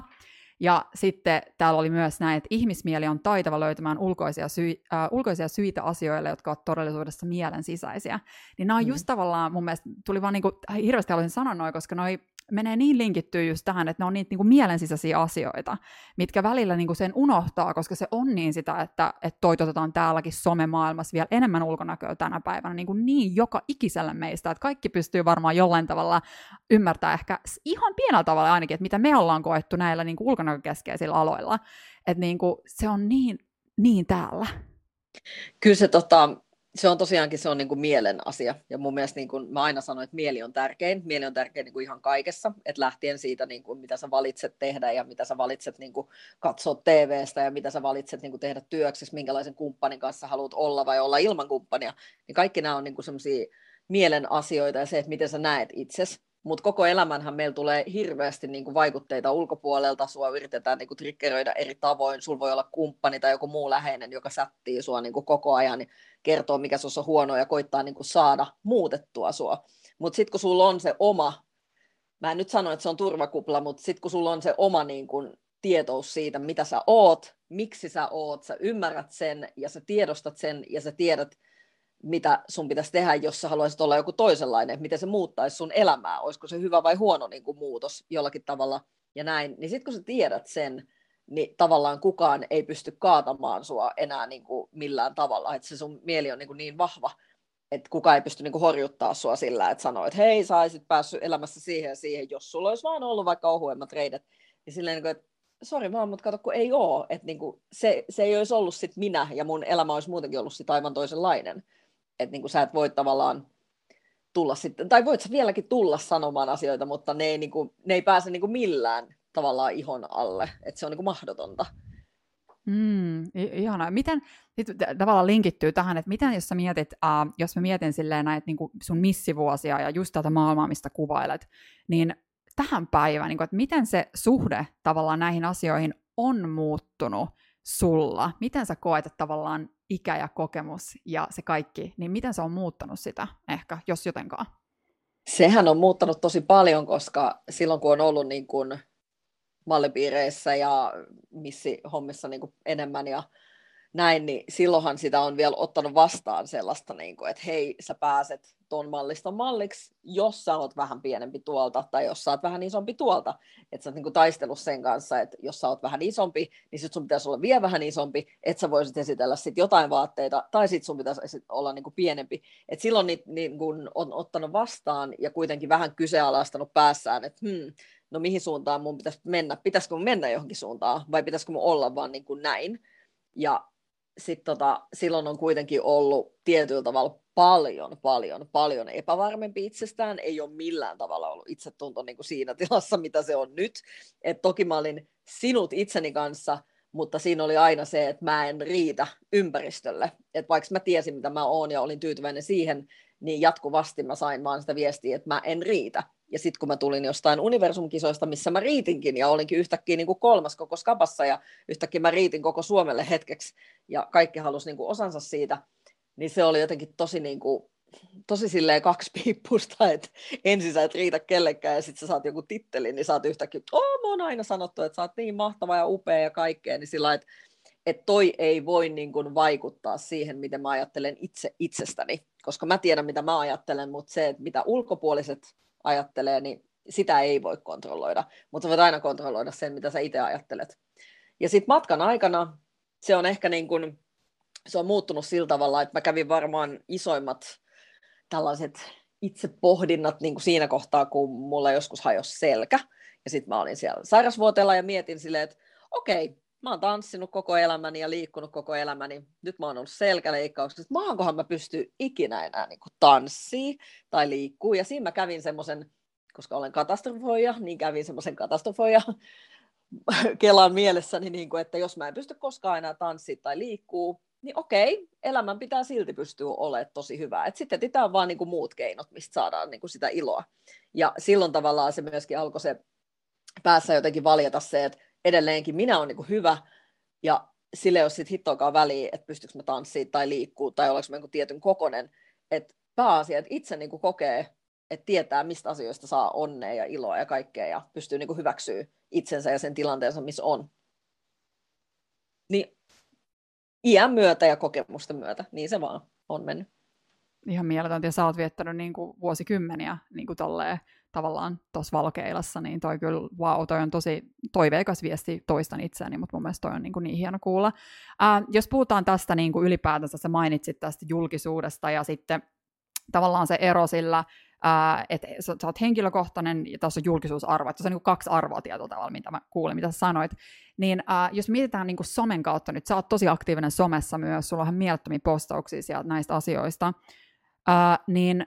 Ja sitten täällä oli myös näin, että ihmismieli on taitava löytämään ulkoisia, syy, äh, ulkoisia syitä asioille, jotka ovat todellisuudessa mielen sisäisiä. Niin nämä on mm. just tavallaan, mun mielestä tuli vaan niin kuin, hirveästi haluaisin sanoa noin, koska noi menee niin linkittyä just tähän, että ne on niitä niin kuin mielensisäisiä asioita, mitkä välillä niin kuin sen unohtaa, koska se on niin sitä, että, että toitotetaan täälläkin somemaailmassa vielä enemmän ulkonäköä tänä päivänä niin, kuin niin joka ikiselle meistä, että kaikki pystyy varmaan jollain tavalla ymmärtää ehkä ihan pienellä tavalla ainakin, että mitä me ollaan koettu näillä niin kuin ulkonäkökeskeisillä aloilla, että niin kuin se on niin, niin täällä. Kyllä se tota, se on tosiaankin se on niin kuin mielen asia. Ja mun mielestä niin kuin mä aina sanoin, että mieli on tärkein. Mieli on tärkein niin kuin ihan kaikessa. Että lähtien siitä, niin kuin, mitä sä valitset tehdä ja mitä sä valitset niin kuin katsoa TVstä ja mitä sä valitset niin kuin tehdä työksessä, minkälaisen kumppanin kanssa haluat olla vai olla ilman kumppania. Niin kaikki nämä on niin kuin sellaisia mielen asioita ja se, että miten sä näet itsesi. Mutta koko elämänhän meillä tulee hirveästi niin kuin vaikutteita ulkopuolelta, sua yritetään niin kuin triggeröidä eri tavoin, sulla voi olla kumppani tai joku muu läheinen, joka sättii sua niin kuin koko ajan, niin kertoo, mikä sinussa on huono ja koittaa niin kuin saada muutettua sua. Mutta sitten kun sulla on se oma, mä en nyt sano, että se on turvakupla, mutta sitten kun sulla on se oma niin kuin, tietous siitä, mitä sä oot, miksi sä oot, sä ymmärrät sen ja sä tiedostat sen ja sä tiedät, mitä sun pitäisi tehdä, jos sä haluaisit olla joku toisenlainen, miten se muuttaisi sun elämää, olisiko se hyvä vai huono niin kuin muutos jollakin tavalla ja näin, niin sitten kun sä tiedät sen, niin tavallaan kukaan ei pysty kaatamaan sua enää niin kuin millään tavalla, että se sun mieli on niin, kuin niin vahva, että kukaan ei pysty niin kuin horjuttaa sua sillä, että sanoo, että hei, sä olisit päässyt elämässä siihen ja siihen, jos sulla olisi vaan ollut vaikka ohuemmat reidet, niin silleen, niin kuin, että sori vaan, mutta kato, kun ei ole, että niin kuin, se, se ei olisi ollut sit minä ja mun elämä olisi muutenkin ollut sit aivan toisenlainen että niin kuin sä et voi tavallaan tulla sitten, tai voit sä vieläkin tulla sanomaan asioita, mutta ne ei, niin kuin, ne ei pääse niin kuin millään tavallaan ihon alle, että se on niin kuin mahdotonta. Mm, ihanaa. Miten, tavallaan linkittyy tähän, että miten jos sä mietit, uh, jos mä mietin silleen näitä niin sun missivuosia ja just tätä maailmaa, mistä kuvailet, niin tähän päivään, niin kuin, että miten se suhde tavallaan näihin asioihin on muuttunut sulla? Miten sä koet, että tavallaan ikä ja kokemus ja se kaikki, niin miten se on muuttanut sitä ehkä, jos jotenkaan? Sehän on muuttanut tosi paljon, koska silloin kun on ollut niin kuin mallipiireissä ja missi hommissa niin kuin enemmän ja näin, niin silloinhan sitä on vielä ottanut vastaan sellaista, niin kuin, että hei, sä pääset tuon mallista malliksi, jos sä oot vähän pienempi tuolta, tai jos sä oot vähän isompi tuolta, että sä oot niin taistellut sen kanssa, että jos sä oot vähän isompi, niin sit sun pitäisi olla vielä vähän isompi, että sä voisit esitellä sit jotain vaatteita, tai sit sun pitäisi olla niin kuin pienempi. Et silloin niin, niin kun on ottanut vastaan ja kuitenkin vähän kyseenalaistanut päässään, että hmm, no mihin suuntaan mun pitäisi mennä, pitäisikö mun mennä johonkin suuntaan, vai pitäisikö mun olla vaan niin kuin näin. Ja sit tota, silloin on kuitenkin ollut tietyllä tavalla paljon, paljon, paljon epävarmempi itsestään. Ei ole millään tavalla ollut itsetunto niin kuin siinä tilassa, mitä se on nyt. Et toki mä olin sinut itseni kanssa, mutta siinä oli aina se, että mä en riitä ympäristölle. Et vaikka mä tiesin, mitä mä oon ja olin tyytyväinen siihen, niin jatkuvasti mä sain vaan sitä viestiä, että mä en riitä. Ja sitten kun mä tulin jostain universumkisoista, missä mä riitinkin ja olinkin yhtäkkiä niin kuin kolmas koko skapassa ja yhtäkkiä mä riitin koko Suomelle hetkeksi ja kaikki halusi niin kuin osansa siitä, niin se oli jotenkin tosi niin kuin, tosi silleen piippusta, että ensin sä et riitä kellekään ja sitten sä saat joku titteli, niin oot yhtäkkiä, oh, mä oon aina sanottu, että sä oot niin mahtava ja upea ja kaikkea, niin sillä että että toi ei voi niin kuin vaikuttaa siihen, miten mä ajattelen itse itsestäni, koska mä tiedän, mitä mä ajattelen, mutta se, että mitä ulkopuoliset ajattelee, niin sitä ei voi kontrolloida, mutta voit aina kontrolloida sen, mitä sä itse ajattelet. Ja sitten matkan aikana se on ehkä niin kuin, se on muuttunut sillä tavalla, että mä kävin varmaan isoimmat tällaiset itsepohdinnat niin kuin siinä kohtaa, kun mulla joskus hajosi selkä. Ja sitten mä olin siellä sairasvuoteella ja mietin silleen, että okei, mä oon tanssinut koko elämäni ja liikkunut koko elämäni. Nyt mä oon ollut selkäleikkauksessa. Maankohan mä pysty ikinä enää niin tanssii tai liikkuu. Ja siinä mä kävin semmoisen, koska olen katastrofoija, niin kävin semmoisen katastrofoija kelan mielessäni, niin kuin, että jos mä en pysty koskaan enää tanssia tai liikkuu, niin okei, elämän pitää silti pystyä olemaan tosi hyvää. Et sitten etsitään vaan niin kuin muut keinot, mistä saadaan niin kuin sitä iloa. Ja silloin tavallaan se myöskin alkoi se päässä jotenkin valjeta se, että edelleenkin minä olen niin hyvä, ja sille ei ole sitten hittoakaan väliä, että pystyykö mä tanssiin tai liikkuu, tai olenko mä niin tietyn kokonen. Että pääasia, että itse niin kokee, että tietää, mistä asioista saa onnea ja iloa ja kaikkea, ja pystyy niin hyväksyä itsensä ja sen tilanteensa, missä on. Niin iän myötä ja kokemusten myötä, niin se vaan on mennyt. Ihan mieletöntä, ja sä oot viettänyt niin kuin vuosikymmeniä niin kuin tolleen, tavallaan tuossa valokeilassa, niin toi kyllä, wow, toi on tosi toiveikas viesti, toistan itseäni, mutta mun mielestä toi on niin, kuin niin hieno kuulla. Ää, jos puhutaan tästä niin kuin ylipäätänsä, sä mainitsit tästä julkisuudesta ja sitten tavallaan se ero sillä, että sä, sä oot henkilökohtainen ja tässä on julkisuusarvo, että se on niin kuin kaksi arvoa tietyllä tavalla, mitä mä kuulin, mitä sä sanoit. Niin ää, jos mietitään niin kuin somen kautta nyt, sä oot tosi aktiivinen somessa myös, sulla on mielettömiä postauksia sieltä näistä asioista, ää, niin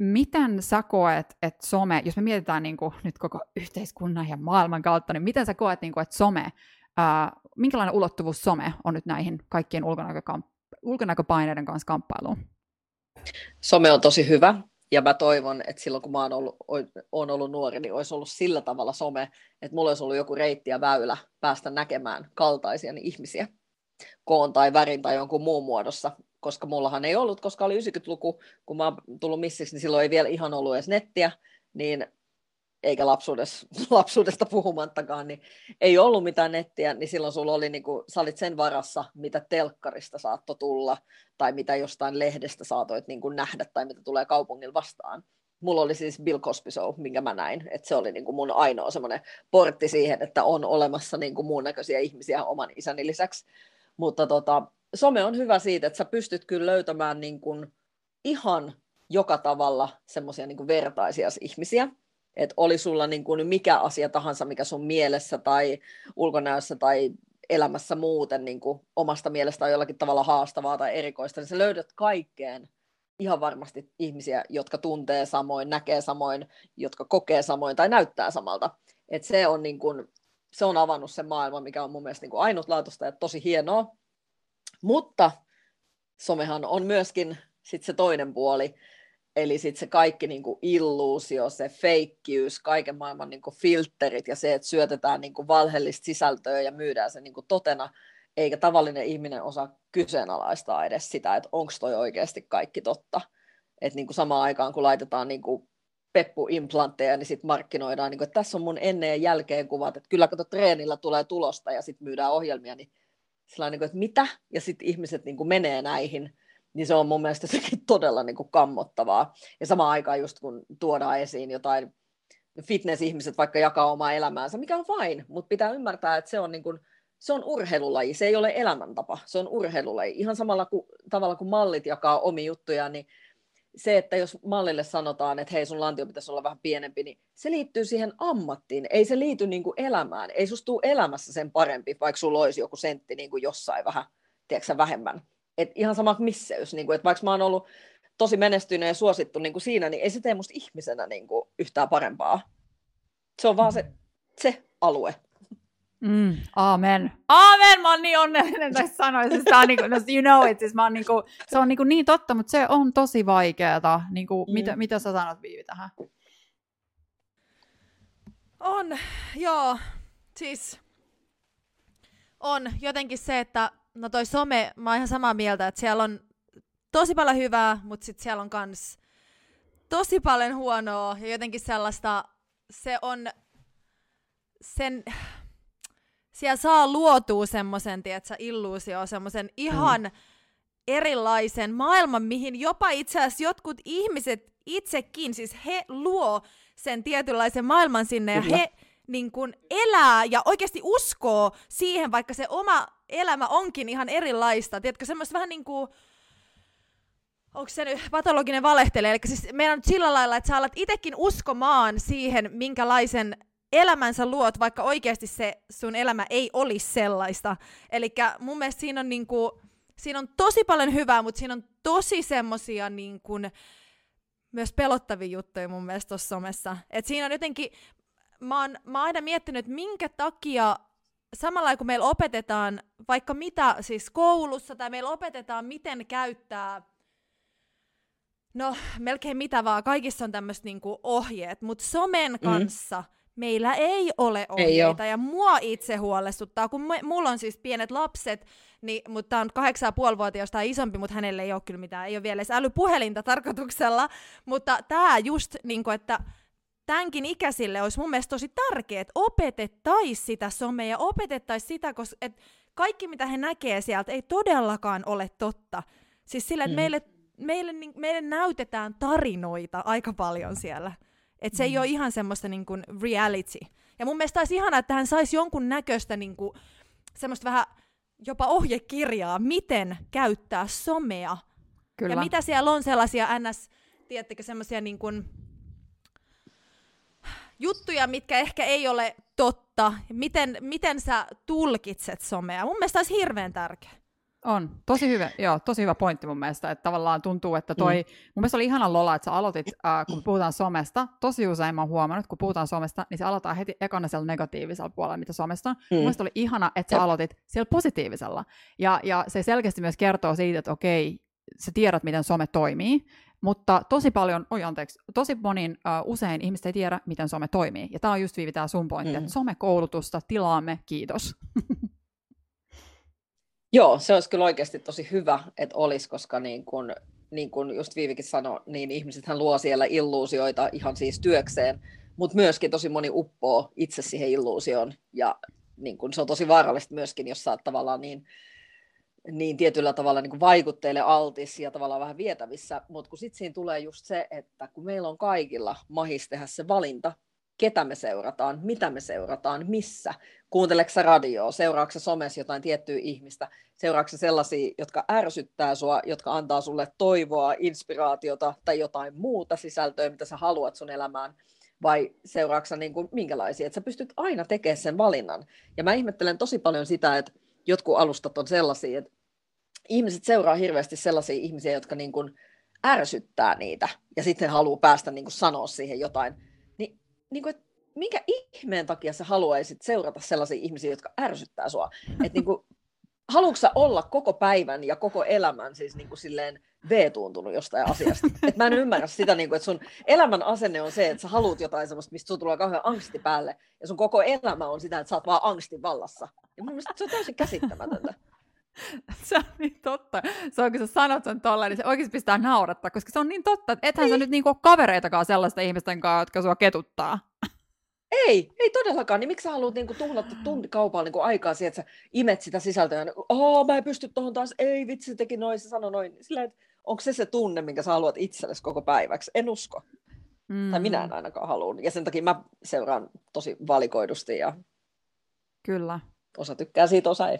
miten sä koet, että some, jos me mietitään niin kuin nyt koko yhteiskunnan ja maailman kautta, niin miten sä koet, niin kuin, että some, ää, minkälainen ulottuvuus some on nyt näihin kaikkien ulkonäköpaineiden kanssa kamppailuun? Some on tosi hyvä, ja mä toivon, että silloin kun mä oon ollut, oon ollut nuori, niin olisi ollut sillä tavalla some, että mulla olisi ollut joku reitti ja väylä päästä näkemään kaltaisia ihmisiä koon tai värin tai jonkun muun muodossa, koska mullahan ei ollut, koska oli 90-luku, kun mä oon tullut missiksi, niin silloin ei vielä ihan ollut edes nettiä, niin eikä lapsuudesta, lapsuudesta puhumattakaan, niin ei ollut mitään nettiä, niin silloin sulla oli, niin kuin, sä olit sen varassa, mitä telkkarista saattoi tulla, tai mitä jostain lehdestä saatoit niin kuin nähdä, tai mitä tulee kaupungilla vastaan. Mulla oli siis Bill Cosby Show, minkä mä näin, että se oli niin kuin mun ainoa semmoinen portti siihen, että on olemassa niin kuin muun näköisiä ihmisiä oman isäni lisäksi. Mutta tota, some on hyvä siitä, että sä pystyt kyllä löytämään niin kuin ihan joka tavalla semmoisia niin vertaisia ihmisiä. Että oli sulla niin kuin mikä asia tahansa, mikä sun mielessä tai ulkonäössä tai elämässä muuten niin kuin omasta mielestä on jollakin tavalla haastavaa tai erikoista, niin sä löydät kaikkeen ihan varmasti ihmisiä, jotka tuntee samoin, näkee samoin, jotka kokee samoin tai näyttää samalta. Et se, on niin kuin, se on avannut sen maailman, mikä on mun mielestä niin kuin ainutlaatuista ja tosi hienoa. Mutta somehan on myöskin sit se toinen puoli, eli sitten se kaikki niinku illuusio, se feikkiys, kaiken maailman niinku filterit ja se, että syötetään niinku valheellista sisältöä ja myydään se niinku totena, eikä tavallinen ihminen osaa kyseenalaistaa edes sitä, että onko toi oikeasti kaikki totta. Että niinku samaan aikaan, kun laitetaan niinku peppuimplantteja, niin sitten markkinoidaan, niinku, että tässä on mun ennen ja jälkeen kuvat, että kyllä kato treenillä tulee tulosta ja sitten myydään ohjelmia, niin Sellainen, niin kuin, että mitä, ja sitten ihmiset niin kuin menee näihin, niin se on mun mielestä sekin todella niin kuin kammottavaa. Ja samaan aikaan just kun tuodaan esiin jotain fitness-ihmiset vaikka jakaa omaa elämäänsä, mikä on vain, mutta pitää ymmärtää, että se on, niin kuin, se on urheilulaji, se ei ole elämäntapa, se on urheilulaji. Ihan samalla kuin, tavalla kuin mallit jakaa omi juttuja, niin se, että jos mallille sanotaan, että hei sun lantio pitäisi olla vähän pienempi, niin se liittyy siihen ammattiin, ei se liity niin kuin elämään. Ei susta elämässä sen parempi, vaikka sulla olisi joku sentti niin kuin jossain vähän, tiedätkö, vähemmän. Et ihan sama misseys, niin kuin, että vaikka mä oon ollut tosi menestynyt ja suosittu niin kuin siinä, niin ei se tee musta ihmisenä niin kuin yhtään parempaa. Se on vaan se, se alue. Mm, amen. Amen, mä oon niin onnellinen näistä sanoista. Siis on niinku, no, you know it, siis mä oon niinku, se on niinku niin totta, mutta se on tosi vaikeeta. Niinku, mm. mitä, mitä sä sanot, Viivi, tähän? On, joo. Siis on jotenkin se, että no toi some, mä oon ihan samaa mieltä, että siellä on tosi paljon hyvää, mutta sitten siellä on kans tosi paljon huonoa ja jotenkin sellaista, se on sen, siellä saa luotua semmoisen, tiedätkö, illuusio, semmoisen ihan mm. erilaisen maailman, mihin jopa itse asiassa jotkut ihmiset itsekin, siis he luo sen tietynlaisen maailman sinne ja Kyllä. he niin kun elää ja oikeasti uskoo siihen, vaikka se oma elämä onkin ihan erilaista. Tiedätkö, semmoista vähän niin kuin, onko se nyt patologinen valehtele, eli siis meidän on sillä lailla, että sä alat itsekin uskomaan siihen, minkälaisen elämänsä luot, vaikka oikeasti se sun elämä ei olisi sellaista. Eli mun mielestä siinä on, niinku, siinä on tosi paljon hyvää, mutta siinä on tosi semmosia niinku, myös pelottavia juttuja mun mielestä tuossa somessa. Et siinä on jotenkin, mä oon, mä oon aina miettinyt, että minkä takia samalla kun meillä opetetaan vaikka mitä siis koulussa tai meillä opetetaan miten käyttää no melkein mitä vaan, kaikissa on tämmöiset niinku ohjeet, mutta somen mm. kanssa mm meillä ei ole ohjeita, ei ja mua itse huolestuttaa, kun me, mulla on siis pienet lapset, niin, mutta on kahdeksan ja puoli vuotiaasta tai isompi, mutta hänelle ei ole kyllä mitään, ei ole vielä edes älypuhelinta tarkoituksella, mutta tämä just, niin kuin, että tämänkin ikäisille olisi mun mielestä tosi tärkeää, että opetettaisiin sitä somea ja opetettaisiin sitä, koska et kaikki mitä he näkee sieltä ei todellakaan ole totta. Siis sillä, että mm. meille, meille, niin, meille näytetään tarinoita aika paljon siellä. Että se mm. ei ole ihan semmoista niin kuin reality. Ja mun mielestä olisi ihanaa, että hän saisi jonkun näköistä niin kuin, semmoista vähän jopa ohjekirjaa, miten käyttää somea. Kyllä. Ja mitä siellä on sellaisia ns, tiedättekö, semmoisia niin kuin, juttuja, mitkä ehkä ei ole totta. Miten, miten sä tulkitset somea? Mun mielestä olisi hirveän tärkeä. On. Tosi hyvä, joo, tosi hyvä pointti mun mielestä, että tavallaan tuntuu, että toi, mm. mun mielestä oli ihana Lola, että sä aloitit, äh, kun puhutaan somesta, tosi usein mä oon huomannut, kun puhutaan somesta, niin se aloittaa heti ekana siellä negatiivisella puolella, mitä somesta on. Mm. Mun mielestä oli ihana, että sä Jep. aloitit siellä positiivisella. Ja, ja se selkeästi myös kertoo siitä, että okei, sä tiedät, miten some toimii, mutta tosi paljon, oi anteeksi, tosi monin uh, usein ihmiset ei tiedä, miten some toimii. Ja tämä on just Viivi, tämä sun pointti, mm. että somekoulutusta tilaamme, kiitos. Joo, se olisi kyllä oikeasti tosi hyvä, että olisi, koska niin kuin, niin kuin just Viivikin sanoi, niin ihmisethän luo siellä illuusioita ihan siis työkseen, mutta myöskin tosi moni uppoo itse siihen illuusioon, ja niin kuin se on tosi vaarallista myöskin, jos sä tavallaan niin, niin tietyllä tavalla niin kuin vaikutteille altis ja tavallaan vähän vietävissä, mutta kun sitten siinä tulee just se, että kun meillä on kaikilla mahis tehdä se valinta, ketä me seurataan, mitä me seurataan, missä. Kuunteleeko sä radioa, seuraatko somessa jotain tiettyä ihmistä, seuraatko sellaisia, jotka ärsyttää sua, jotka antaa sulle toivoa, inspiraatiota tai jotain muuta sisältöä, mitä sä haluat sun elämään, vai seuraatko niin kuin minkälaisia, että sä pystyt aina tekemään sen valinnan. Ja mä ihmettelen tosi paljon sitä, että jotkut alustat on sellaisia, että ihmiset seuraa hirveästi sellaisia ihmisiä, jotka niin kuin ärsyttää niitä, ja sitten haluaa päästä niin kuin sanoa siihen jotain. Niin kuin, että minkä ihmeen takia sä haluaisit seurata sellaisia ihmisiä, jotka ärsyttää sua? Että niin kuin, haluatko olla koko päivän ja koko elämän siis niin kuin silleen V-tuuntunut jostain asiasta? Et mä en ymmärrä sitä, niin kuin, että sun elämän asenne on se, että sä haluat jotain sellaista, mistä sun tulee kauhean angsti päälle, ja sun koko elämä on sitä, että sä oot vaan angstin vallassa. Ja mun mielestä se on täysin käsittämätöntä. Se on niin totta. Se on, kun sä sanot sen tolleen, niin se oikeasti pistää naurattaa, koska se on niin totta, että ethän niin. sä nyt niinku kavereitakaan sellaista ihmisten kanssa, jotka sua ketuttaa. Ei, ei todellakaan. Niin miksi sä haluat niinku tuhlata tuntikaupalla niinku aikaa siihen, että sä imet sitä sisältöä ja niinku, oh, mä en pysty tuohon taas, ei vitsi, teki noin, se sanoi noin. Sillä, että onko se se tunne, minkä sä haluat itsellesi koko päiväksi? En usko. Mm. Tai minä en ainakaan halua. Ja sen takia mä seuraan tosi valikoidusti ja Kyllä. osa tykkää siitä, osa ei.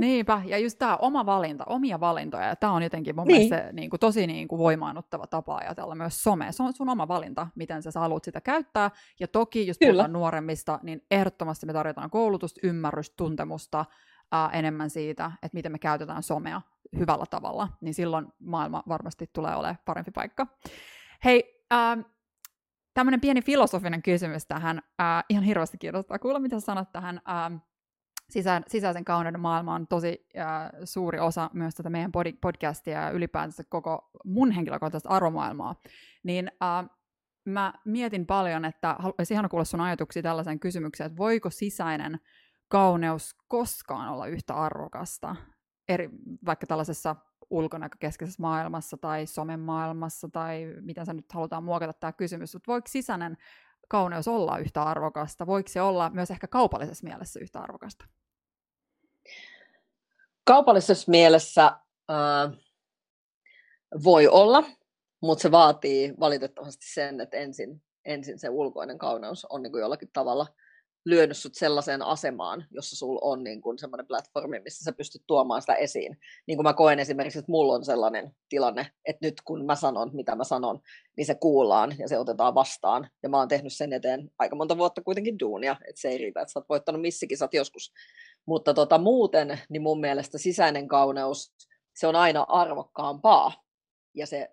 Niinpä, ja just tämä oma valinta, omia valintoja, ja tämä on jotenkin mun niin. mielestä se, niin kuin, tosi niin kuin, voimaannuttava tapa ajatella myös some. Se on sun oma valinta, miten sä, sä haluat sitä käyttää, ja toki, jos Kyllä. puhutaan nuoremmista, niin ehdottomasti me tarjotaan koulutusta, ymmärrystä, tuntemusta ää, enemmän siitä, että miten me käytetään somea hyvällä tavalla, niin silloin maailma varmasti tulee olemaan parempi paikka. Hei, ähm, tämmöinen pieni filosofinen kysymys tähän. Äh, ihan hirveästi kiinnostaa kuulla, mitä sanot tähän. Ähm, sisä, sisäisen kauneuden maailma on tosi äh, suuri osa myös tätä meidän podcastia ja ylipäänsä koko mun henkilökohtaista arvomaailmaa. Niin äh, mä mietin paljon, että olisi ihana kuulla sun ajatuksia tällaiseen kysymykseen, että voiko sisäinen kauneus koskaan olla yhtä arvokasta, eri, vaikka tällaisessa ulkonäkökeskeisessä maailmassa tai somen maailmassa tai miten sä nyt halutaan muokata tämä kysymys, mutta voiko sisäinen kauneus olla yhtä arvokasta? Voiko se olla myös ehkä kaupallisessa mielessä yhtä arvokasta? Kaupallisessa mielessä äh, voi olla, mutta se vaatii valitettavasti sen, että ensin, ensin se ulkoinen kauneus on niin kuin jollakin tavalla – lyönyt sut sellaiseen asemaan, jossa sulla on niin kuin semmoinen platformi, missä sä pystyt tuomaan sitä esiin. Niin kuin mä koen esimerkiksi, että mulla on sellainen tilanne, että nyt kun mä sanon, mitä mä sanon, niin se kuullaan ja se otetaan vastaan. Ja mä oon tehnyt sen eteen aika monta vuotta kuitenkin duunia, että se ei riitä, että sä oot voittanut oot joskus. Mutta tota, muuten, niin mun mielestä sisäinen kauneus, se on aina arvokkaampaa. Ja se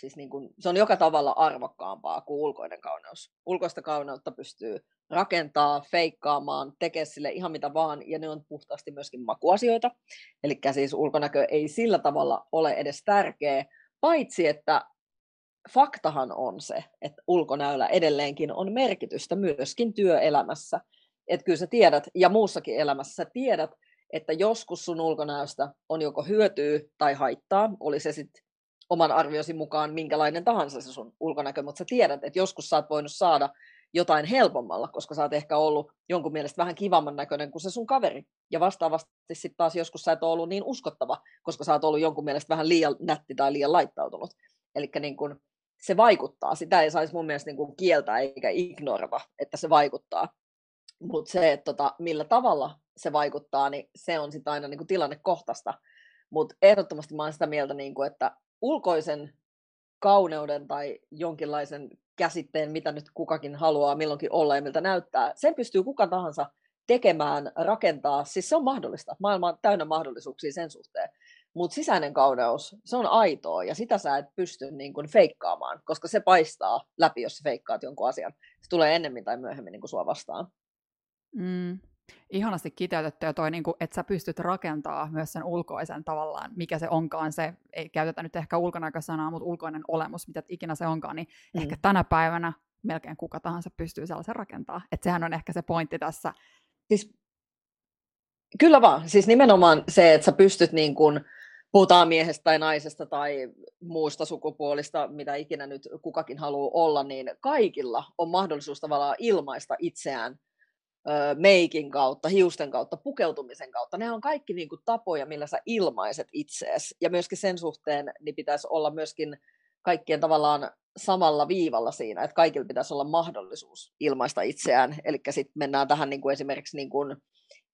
siis niin kuin, se on joka tavalla arvokkaampaa kuin ulkoinen kauneus. Ulkoista kauneutta pystyy rakentaa, feikkaamaan, tekee sille ihan mitä vaan, ja ne on puhtaasti myöskin makuasioita. Eli siis ulkonäkö ei sillä tavalla ole edes tärkeä, paitsi että faktahan on se, että ulkonäöllä edelleenkin on merkitystä myöskin työelämässä. Että kyllä sä tiedät, ja muussakin elämässä sä tiedät, että joskus sun ulkonäöstä on joko hyötyä tai haittaa, oli se sitten oman arviosi mukaan minkälainen tahansa se sun ulkonäkö, mutta sä tiedät, että joskus sä oot voinut saada jotain helpommalla, koska sä oot ehkä ollut jonkun mielestä vähän kivamman näköinen kuin se sun kaveri. Ja vastaavasti sitten taas joskus sä et ole ollut niin uskottava, koska sä oot ollut jonkun mielestä vähän liian nätti tai liian laittautunut. Eli niin kun se vaikuttaa. Sitä ei saisi mun mielestä niin kieltää eikä ignorata, että se vaikuttaa. Mutta se, että tota, millä tavalla se vaikuttaa, niin se on sitten aina niin tilannekohtaista. Mutta ehdottomasti mä oon sitä mieltä, niin kun, että ulkoisen kauneuden tai jonkinlaisen käsitteen, mitä nyt kukakin haluaa milloinkin olla ja miltä näyttää, sen pystyy kuka tahansa tekemään, rakentaa. Siis se on mahdollista. Maailma on täynnä mahdollisuuksia sen suhteen. Mutta sisäinen kauneus, se on aitoa ja sitä sä et pysty niin kuin feikkaamaan, koska se paistaa läpi, jos sä feikkaat jonkun asian. Se tulee ennemmin tai myöhemmin niin sua vastaan. Mm, ihanasti kiteytetty ja toi, niin kuin, että sä pystyt rakentaa myös sen ulkoisen tavallaan, mikä se onkaan se, ei käytetä nyt ehkä ulkonäkösanaa, mutta ulkoinen olemus, mitä ikinä se onkaan, niin mm. ehkä tänä päivänä melkein kuka tahansa pystyy sellaisen rakentaa. Että sehän on ehkä se pointti tässä. Siis, kyllä vaan. Siis nimenomaan se, että sä pystyt niin kuin, puhutaan miehestä tai naisesta tai muusta sukupuolista, mitä ikinä nyt kukakin haluaa olla, niin kaikilla on mahdollisuus tavallaan ilmaista itseään meikin kautta, hiusten kautta, pukeutumisen kautta. Ne on kaikki niin kuin, tapoja, millä sä ilmaiset itseäsi. Ja myöskin sen suhteen niin pitäisi olla myöskin kaikkien tavallaan samalla viivalla siinä, että kaikilla pitäisi olla mahdollisuus ilmaista itseään. Eli sitten mennään tähän niin kuin esimerkiksi niin kuin,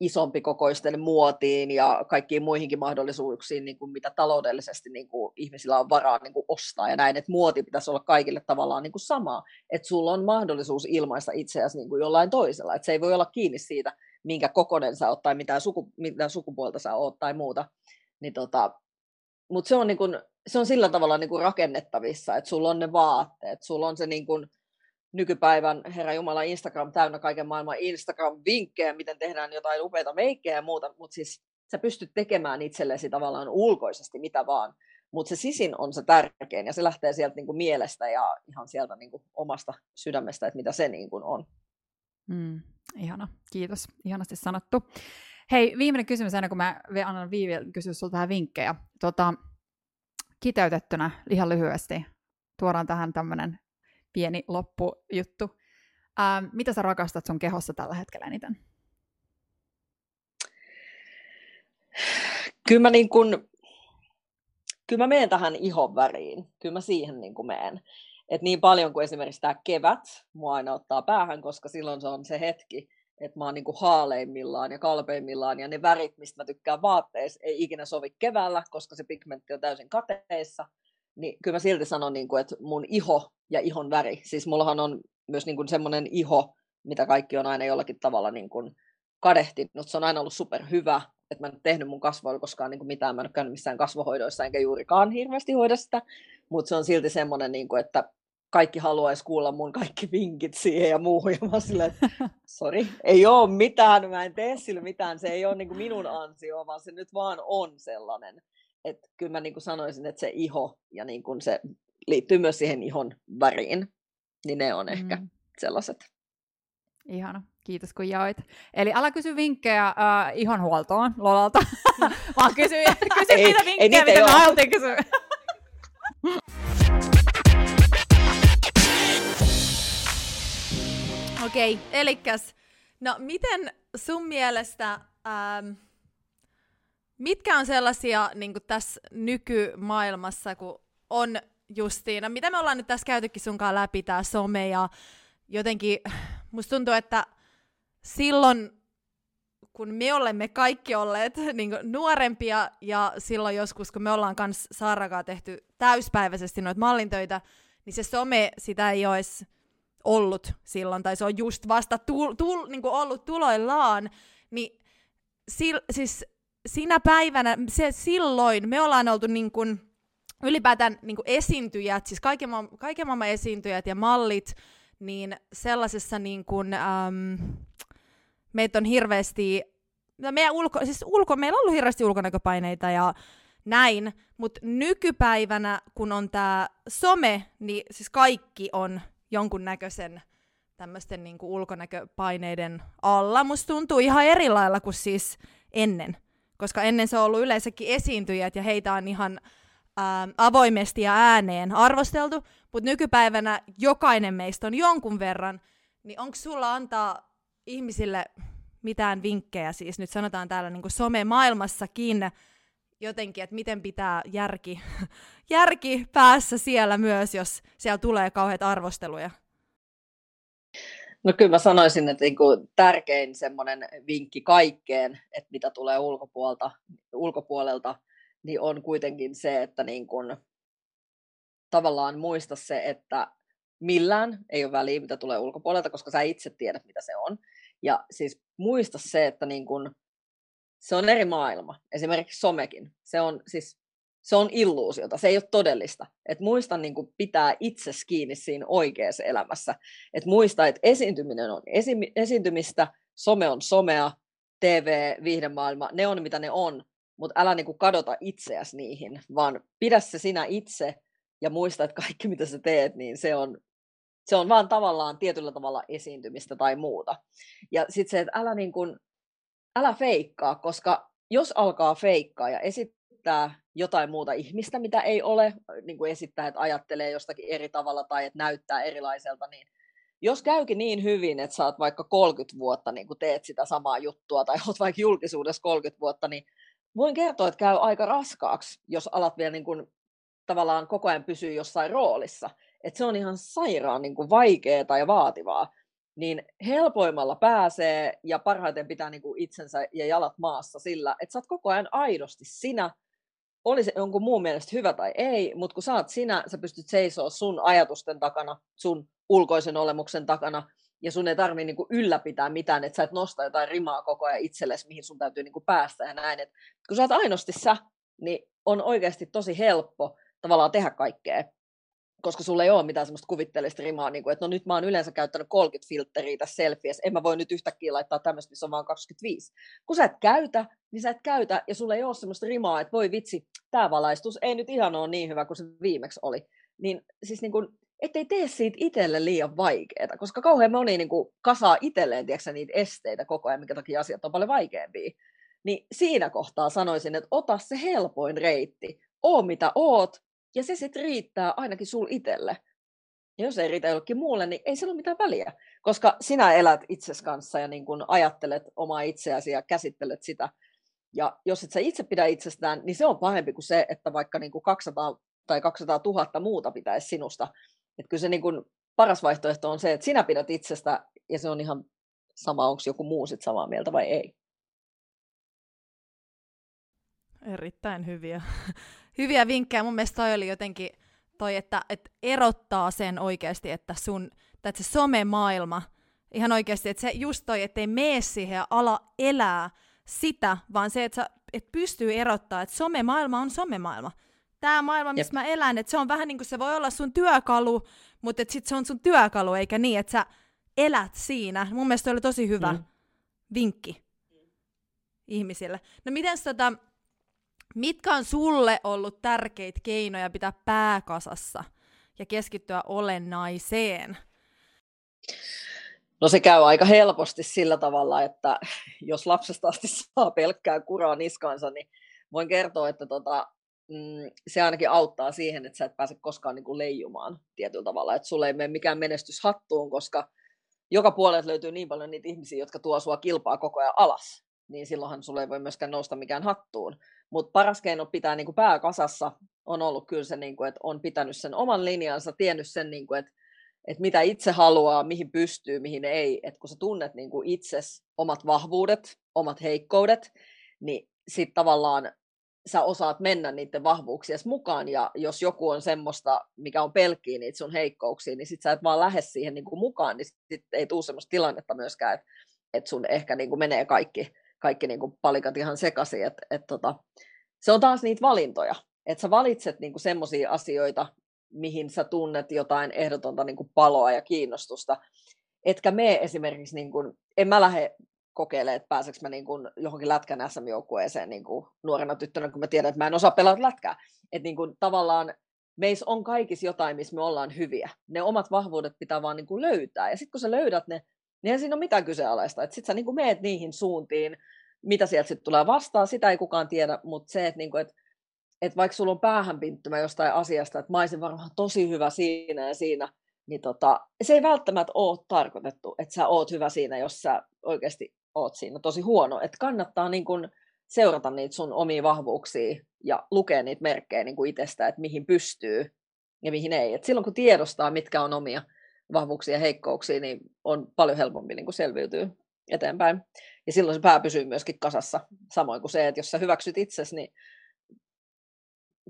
isompi kokoisten muotiin ja kaikkiin muihinkin mahdollisuuksiin, niin kuin mitä taloudellisesti niin kuin ihmisillä on varaa niin kuin ostaa ja näin, että muoti pitäisi olla kaikille tavallaan niin kuin sama, että sulla on mahdollisuus ilmaista itseäsi niin kuin jollain toisella, että se ei voi olla kiinni siitä, minkä kokonen sä oot tai mitä, suku, mitä sukupuolta sä oot tai muuta, niin tota, mutta se on, niin kuin, se on sillä tavalla niin rakennettavissa, että sulla on ne vaatteet, sulla on se niin kuin, nykypäivän Herra Jumala Instagram täynnä kaiken maailman Instagram-vinkkejä, miten tehdään jotain upeita meikkejä ja muuta, mutta siis sä pystyt tekemään itsellesi tavallaan ulkoisesti mitä vaan, mutta se sisin on se tärkein ja se lähtee sieltä niinku mielestä ja ihan sieltä niinku omasta sydämestä, että mitä se niinku on. Mm, ihana, kiitos. Ihanasti sanottu. Hei, viimeinen kysymys ennen kuin mä annan Viivi kysyä sulta vähän vinkkejä. Tota, kiteytettynä ihan lyhyesti tuodaan tähän tämmöinen pieni loppujuttu. Ää, mitä sä rakastat sun kehossa tällä hetkellä eniten? Kyllä mä, niin kun, kyllä mä menen tähän ihon väriin. Kyllä mä siihen niin kuin menen. Et niin paljon kuin esimerkiksi tämä kevät mua aina ottaa päähän, koska silloin se on se hetki, että mä oon niinku haaleimmillaan ja kalpeimmillaan, ja ne värit, mistä mä tykkään vaatteissa, ei ikinä sovi keväällä, koska se pigmentti on täysin kateissa, niin kyllä mä silti sanon, niin kuin, että mun iho ja ihon väri, siis mullahan on myös niin kuin semmoinen iho, mitä kaikki on aina jollakin tavalla niin kuin kadehtinut, se on aina ollut superhyvä, että mä en tehnyt mun kasvoilla koskaan niin kuin mitään, mä en ole käynyt missään kasvohoidoissa, enkä juurikaan hirveästi hoida sitä, mutta se on silti semmoinen, niin kuin, että kaikki haluaisi kuulla mun kaikki vinkit siihen ja muuhun, ja mä silleen, että sori, ei ole mitään, mä en tee sillä mitään, se ei ole niin kuin minun ansio, vaan se nyt vaan on sellainen. Että kyllä mä niin kuin sanoisin, että se iho ja niin kuin se liittyy myös siihen ihon väriin, niin ne on ehkä mm. sellaiset. Ihana, kiitos kun jaoit. Eli älä kysy vinkkejä äh, ihonhuoltoon Lolalta, vaan kysy, kysy ei, niitä vinkkejä, mitä me haluttiin kysyä. Okei, okay, elikäs, no miten sun mielestä, ähm, mitkä on sellaisia niin tässä nykymaailmassa, kun on justiina, mitä me ollaan nyt tässä käytykin sunkaan läpi, tämä some ja jotenkin musta tuntuu, että silloin kun me olemme kaikki olleet niin nuorempia ja silloin joskus, kun me ollaan kans Saarakaa tehty täyspäiväisesti noita mallintöitä, niin se some, sitä ei olisi ollut silloin, tai se on just vasta tul, tul, niin ollut tuloillaan, niin sil, siis sinä päivänä, se, silloin me ollaan oltu niin kuin, ylipäätään niin kuin esiintyjät, siis kaiken, kaiken maailman esiintyjät ja mallit, niin sellaisessa niin kuin, äm, meitä on hirveästi, no meidän ulko, siis ulko, meillä on ollut hirveästi ulkonäköpaineita ja näin, mutta nykypäivänä, kun on tämä some, niin siis kaikki on jonkunnäköisen tämmöisten niin kuin ulkonäköpaineiden alla. Musta tuntuu ihan eri lailla kuin siis ennen, koska ennen se on ollut yleensäkin esiintyjät ja heitä on ihan ää, ähm, avoimesti ja ääneen arvosteltu, mutta nykypäivänä jokainen meistä on jonkun verran, niin onko sulla antaa ihmisille mitään vinkkejä, siis nyt sanotaan täällä niin some-maailmassakin, jotenkin, että miten pitää järki, järki päässä siellä myös, jos siellä tulee kauheat arvosteluja? No kyllä mä sanoisin, että niin kuin tärkein semmoinen vinkki kaikkeen, että mitä tulee ulkopuolelta, ulkopuolelta niin on kuitenkin se, että niin kuin, tavallaan muista se, että millään ei ole väliä, mitä tulee ulkopuolelta, koska sä itse tiedät, mitä se on. Ja siis muista se, että niin kuin, se on eri maailma. Esimerkiksi somekin. Se on siis se on illuusiota, se ei ole todellista. Et muista niin kuin pitää itse kiinni siinä oikeassa elämässä. Et muista, että esiintyminen on esi- esiintymistä, some on somea, TV, viihdemaailma, ne on mitä ne on, mutta älä niin kuin kadota itseäsi niihin, vaan pidä se sinä itse ja muista, että kaikki mitä sä teet, niin se on, se on vaan tavallaan tietyllä tavalla esiintymistä tai muuta. Ja sitten se, että älä, niin kuin, älä feikkaa, koska jos alkaa feikkaa ja esittää jotain muuta ihmistä, mitä ei ole, niin kuin esittää, että ajattelee jostakin eri tavalla tai että näyttää erilaiselta, niin jos käykin niin hyvin, että saat vaikka 30 vuotta niin kuin teet sitä samaa juttua tai olet vaikka julkisuudessa 30 vuotta, niin voin kertoa, että käy aika raskaaksi, jos alat vielä niin kuin, tavallaan koko ajan pysyä jossain roolissa. Että se on ihan sairaan niin vaikeaa ja vaativaa. Niin helpoimmalla pääsee ja parhaiten pitää niin kuin itsensä ja jalat maassa sillä, että sä oot koko ajan aidosti sinä, oli se jonkun muun mielestä hyvä tai ei, mutta kun sä oot sinä, sä pystyt seisoo sun ajatusten takana, sun ulkoisen olemuksen takana, ja sun ei tarvitse niin ylläpitää mitään, että sä et nosta jotain rimaa koko ajan itsellesi, mihin sun täytyy niin kuin päästä ja näin. Et kun sä oot ainoasti sä, niin on oikeasti tosi helppo tavallaan tehdä kaikkea, koska sulla ei ole mitään semmoista kuvitteellista rimaa, niin kuin, että no nyt mä oon yleensä käyttänyt 30 filtteriä tässä selfies, en mä voi nyt yhtäkkiä laittaa tämmöistä, missä on vaan 25. Kun sä et käytä, niin sä et käytä, ja sulla ei ole semmoista rimaa, että voi vitsi, tämä valaistus ei nyt ihan ole niin hyvä kuin se viimeksi oli. Niin siis niin kuin, ettei tee siitä itselle liian vaikeaa, koska kauhean moni niin kuin, kasaa itselleen tiedätkö, niitä esteitä koko ajan, mikä takia asiat on paljon vaikeampia. Niin siinä kohtaa sanoisin, että ota se helpoin reitti, oo mitä oot, ja se sitten riittää ainakin sul itselle. Ja jos ei riitä jollekin muulle, niin ei sillä ole mitään väliä, koska sinä elät itses kanssa ja niin kun ajattelet omaa itseäsi ja käsittelet sitä. Ja jos et sä itse pidä itsestään, niin se on pahempi kuin se, että vaikka niin kuin 200 tai 200 000 muuta pitäisi sinusta. Että kyllä se niin kuin paras vaihtoehto on se, että sinä pidät itsestä ja se on ihan sama, onko joku muu sit samaa mieltä vai ei. Erittäin hyviä, hyviä vinkkejä. Mun mielestä toi oli jotenkin toi, että, että erottaa sen oikeasti, että sun, että se somemaailma, ihan oikeasti, että se just toi, että ei mene siihen ja ala elää sitä, vaan se, että, sä, että pystyy erottaa, että somemaailma on somemaailma. Tämä maailma, missä Jep. mä elän, että se on vähän niin kuin se voi olla sun työkalu, mutta että sit se on sun työkalu, eikä niin, että sä elät siinä. Mun mielestä oli tosi hyvä mm. vinkki ihmisille. No miten tota, mitkä on sulle ollut tärkeitä keinoja pitää pääkasassa ja keskittyä olennaiseen? No se käy aika helposti sillä tavalla, että jos lapsesta asti saa pelkkää kuraa niskansa, niin voin kertoa, että tota, mm, se ainakin auttaa siihen, että sä et pääse koskaan niin kuin leijumaan tietyllä tavalla, että sulle ei mene mikään menestys hattuun, koska joka puolelta löytyy niin paljon niitä ihmisiä, jotka tuo sua kilpaa koko ajan alas, niin silloinhan sulle ei voi myöskään nousta mikään hattuun. Mutta paras keino pitää niin kuin pää kasassa on ollut kyllä se, niin kuin, että on pitänyt sen oman linjansa, tiennyt sen, niin kuin, että, että mitä itse haluaa, mihin pystyy, mihin ei. Että kun sä tunnet niin kuin itses omat vahvuudet, omat heikkoudet, niin sitten tavallaan sä osaat mennä niiden vahvuuksies mukaan, ja jos joku on semmoista, mikä on pelkkiä niitä sun heikkouksia, niin sit sä et vaan lähde siihen niin kuin mukaan, niin sit ei tule semmoista tilannetta myöskään, että et sun ehkä niin kuin menee kaikki, kaikki niin kuin palikat ihan sekaisin, että et tota, se on taas niitä valintoja, että sä valitset niin semmoisia asioita, mihin sä tunnet jotain ehdotonta niin kuin paloa ja kiinnostusta, etkä me esimerkiksi, niin kuin, en mä lähde kokeilee, että pääseekö mä niin kuin johonkin lätkän SM-joukkueeseen niin kuin nuorena tyttönä, kun mä tiedän, että mä en osaa pelata lätkää. Että niin kuin tavallaan meissä on kaikissa jotain, missä me ollaan hyviä. Ne omat vahvuudet pitää vaan niin kuin löytää. Ja sitten kun sä löydät ne, niin ei siinä ole mitään kyseenalaista. Että sitten sä niin kuin meet niihin suuntiin, mitä sieltä sitten tulee vastaan, sitä ei kukaan tiedä, mutta se, että, niin kuin, että, että vaikka sulla on päähänpinttymä jostain asiasta, että mä olisin varmaan tosi hyvä siinä ja siinä, niin tota, se ei välttämättä ole tarkoitettu, että sä oot hyvä siinä, jos sä oikeasti oot siinä tosi huono. Että kannattaa niin kun seurata niitä sun omia vahvuuksia ja lukea niitä merkkejä niin kuin itsestä, että mihin pystyy ja mihin ei. Et silloin kun tiedostaa, mitkä on omia vahvuuksia ja heikkouksia, niin on paljon helpompi niin kuin selviytyä eteenpäin. Ja silloin se pää pysyy myöskin kasassa. Samoin kuin se, että jos sä hyväksyt itsesi, niin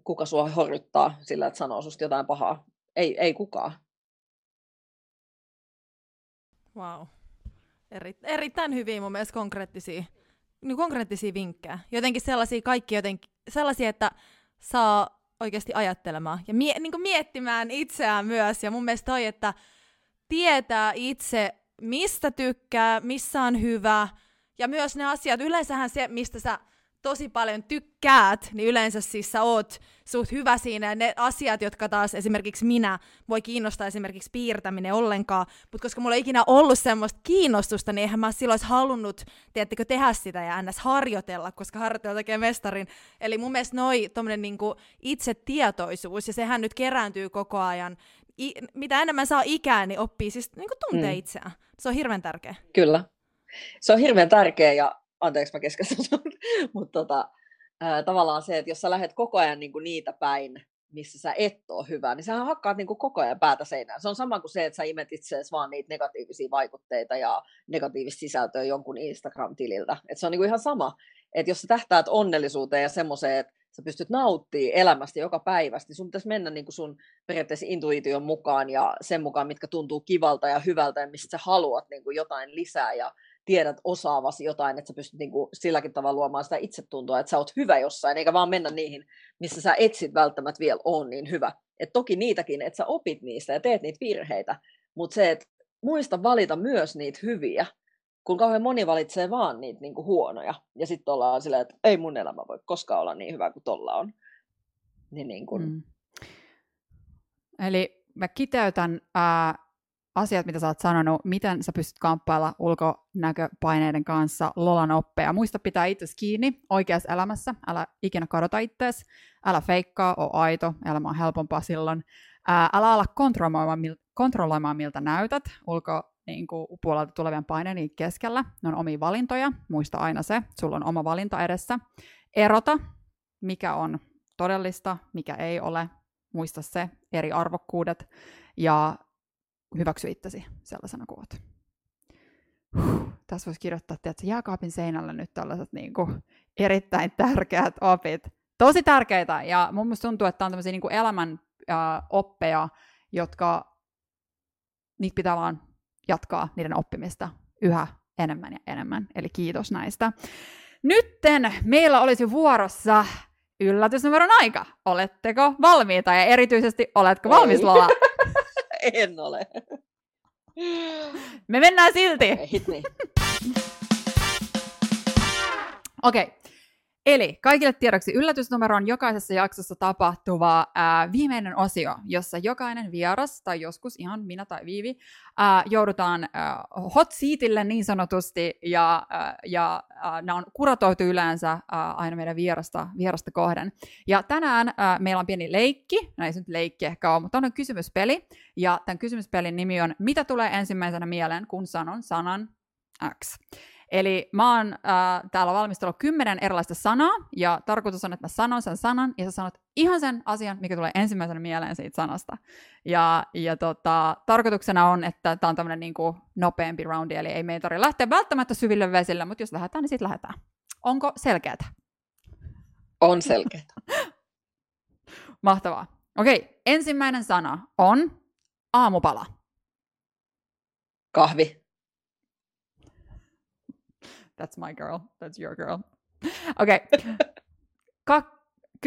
kuka sua horjuttaa sillä, että sanoo susta jotain pahaa? Ei, ei kukaan. Wow. Eri, erittäin hyviä mun mielestä konkreettisia, niin konkreettisia vinkkejä. Jotenkin sellaisia kaikki jotenkin, sellaisia, että saa oikeasti ajattelemaan ja mie, niin miettimään itseään myös. Ja mun mielestä toi, että tietää itse, mistä tykkää, missä on hyvä, ja myös ne asiat, yleensähän se, mistä sä tosi paljon tykkäät, niin yleensä siis sä oot suht hyvä siinä. Ne asiat, jotka taas esimerkiksi minä voi kiinnostaa esimerkiksi piirtäminen ollenkaan, mutta koska mulla ei ikinä ollut semmoista kiinnostusta, niin eihän mä silloin halunnut, tiedättekö, tehdä sitä ja ns. harjoitella, koska harjoitella tekee mestarin. Eli mun mielestä noi tommonen niinku itsetietoisuus, ja sehän nyt kerääntyy koko ajan. I, mitä enemmän saa ikää, niin oppii siis niinku tuntee mm. itseään. Se on hirveän tärkeä. Kyllä. Se on hirveän tärkeä ja anteeksi mä keskeytän mutta tota, ää, tavallaan se, että jos sä lähdet koko ajan niin kuin niitä päin, missä sä et ole hyvä, niin sä hakkaat niin kuin koko ajan päätä seinään. Se on sama kuin se, että sä imet itseäsi vaan niitä negatiivisia vaikutteita ja negatiivista sisältöä jonkun Instagram-tililtä. Et se on niin kuin ihan sama, että jos sä tähtäät onnellisuuteen ja semmoiseen, että sä pystyt nauttimaan elämästä joka päivästä, niin sun pitäisi mennä niin kuin sun periaatteessa intuition mukaan ja sen mukaan, mitkä tuntuu kivalta ja hyvältä ja mistä sä haluat niin kuin jotain lisää ja tiedät osaavasi jotain, että sä pystyt niin kuin silläkin tavalla luomaan sitä itsetuntoa, että sä oot hyvä jossain, eikä vaan mennä niihin, missä sä etsit välttämättä vielä on niin hyvä. Et toki niitäkin, että sä opit niistä ja teet niitä virheitä, mutta se, että muista valita myös niitä hyviä, kun kauhean moni valitsee vaan niitä niin kuin huonoja, ja sitten ollaan silleen, että ei mun elämä voi koskaan olla niin hyvä kuin tolla on. Niin, niin kuin... mm. Eli mä kiteytän ää, asiat, mitä sä oot sanonut, miten sä pystyt kamppailla ulkonäköpaineiden kanssa, lolan oppeja. Muista pitää itse kiinni oikeassa elämässä, älä ikinä kadota itseäsi, älä feikkaa, oo aito, elämä on helpompaa silloin. Ää, älä ala kontrolloimaan, kontrolloimaan, miltä näytät ulko niin kuin, puolelta tulevien paineiden keskellä. Ne on omia valintoja, muista aina se, sulla on oma valinta edessä. Erota, mikä on todellista, mikä ei ole, muista se, eri arvokkuudet, ja hyväksy itsesi sellaisena kuin. Huh, tässä voisi kirjoittaa, että jääkaapin seinällä nyt tällaiset niin kuin, erittäin tärkeät opit. Tosi tärkeitä, ja mun mielestä tuntuu, että on tämmöisiä niin kuin elämän äh, oppeja, jotka niitä pitää vaan jatkaa niiden oppimista yhä enemmän ja enemmän. Eli kiitos näistä. Nytten meillä olisi vuorossa yllätysnumeron aika. Oletteko valmiita ja erityisesti oletko valmis Lola? en ole. Me mennään silti. Niin. Okei, okay. Eli kaikille tiedoksi yllätysnumero on jokaisessa jaksossa tapahtuva ää, viimeinen osio, jossa jokainen vieras, tai joskus ihan minä tai Viivi, ää, joudutaan ää, hot seatille niin sanotusti, ja, ää, ja ää, nämä on kuratoitu yleensä ää, aina meidän vierasta, vierasta kohden. Ja tänään ää, meillä on pieni leikki, no ei se nyt leikki ehkä ole, mutta on kysymyspeli, ja tämän kysymyspelin nimi on Mitä tulee ensimmäisenä mieleen, kun sanon sanan X. Eli mä oon äh, täällä valmistellut kymmenen erilaista sanaa, ja tarkoitus on, että mä sanon sen sanan, ja sä sanot ihan sen asian, mikä tulee ensimmäisenä mieleen siitä sanasta. Ja, ja tota, tarkoituksena on, että tämä on tämmöinen niin nopeampi roundi, eli ei meidän tarvitse lähteä välttämättä syville vesille, mutta jos lähdetään, niin sitten lähdetään. Onko selkeää? On selkeää. Mahtavaa. Okei, ensimmäinen sana on aamupala. Kahvi. That's my girl. That's your girl. Okei. Okay. Ka-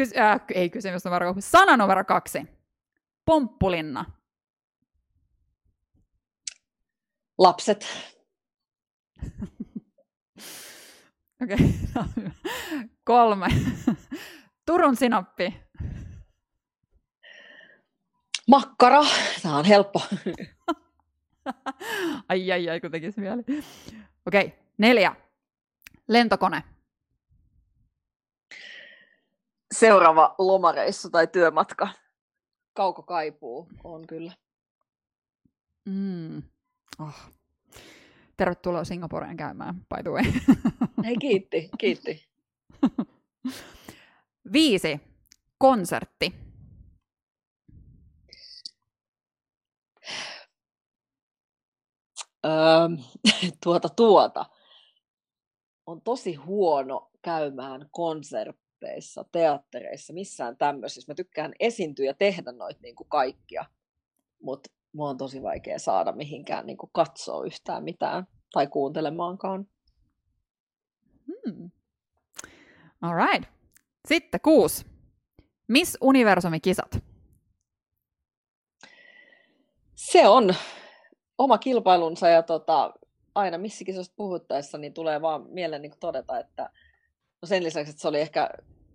kys- äh, ei kysymys numero Sana numero kaksi. Pomppulinna. Lapset. Okei. Okay. Kolme. Turun sinappi. Makkara. Tämä on helppo. ai ai ai, kun tekisi mieli. Okei, okay. neljä. Lentokone. Seuraava lomareissu tai työmatka. Kauko kaipuu on kyllä. Mm. Oh. Tervetuloa Singaporeen käymään, by the way. Hei, kiitti, kiitti. Viisi. Konsertti. Öö, tuota tuota on tosi huono käymään konserteissa, teattereissa, missään tämmöisissä. Mä tykkään esiintyä ja tehdä noita niin kuin kaikkia, mutta mua on tosi vaikea saada mihinkään niin kuin katsoa yhtään mitään tai kuuntelemaankaan. Hmm. All right. Sitten kuusi. Miss Universumi-kisat? Se on oma kilpailunsa ja tota, aina missäkin puhuttaessa niin tulee vaan mieleen niin todeta, että no sen lisäksi, että se oli ehkä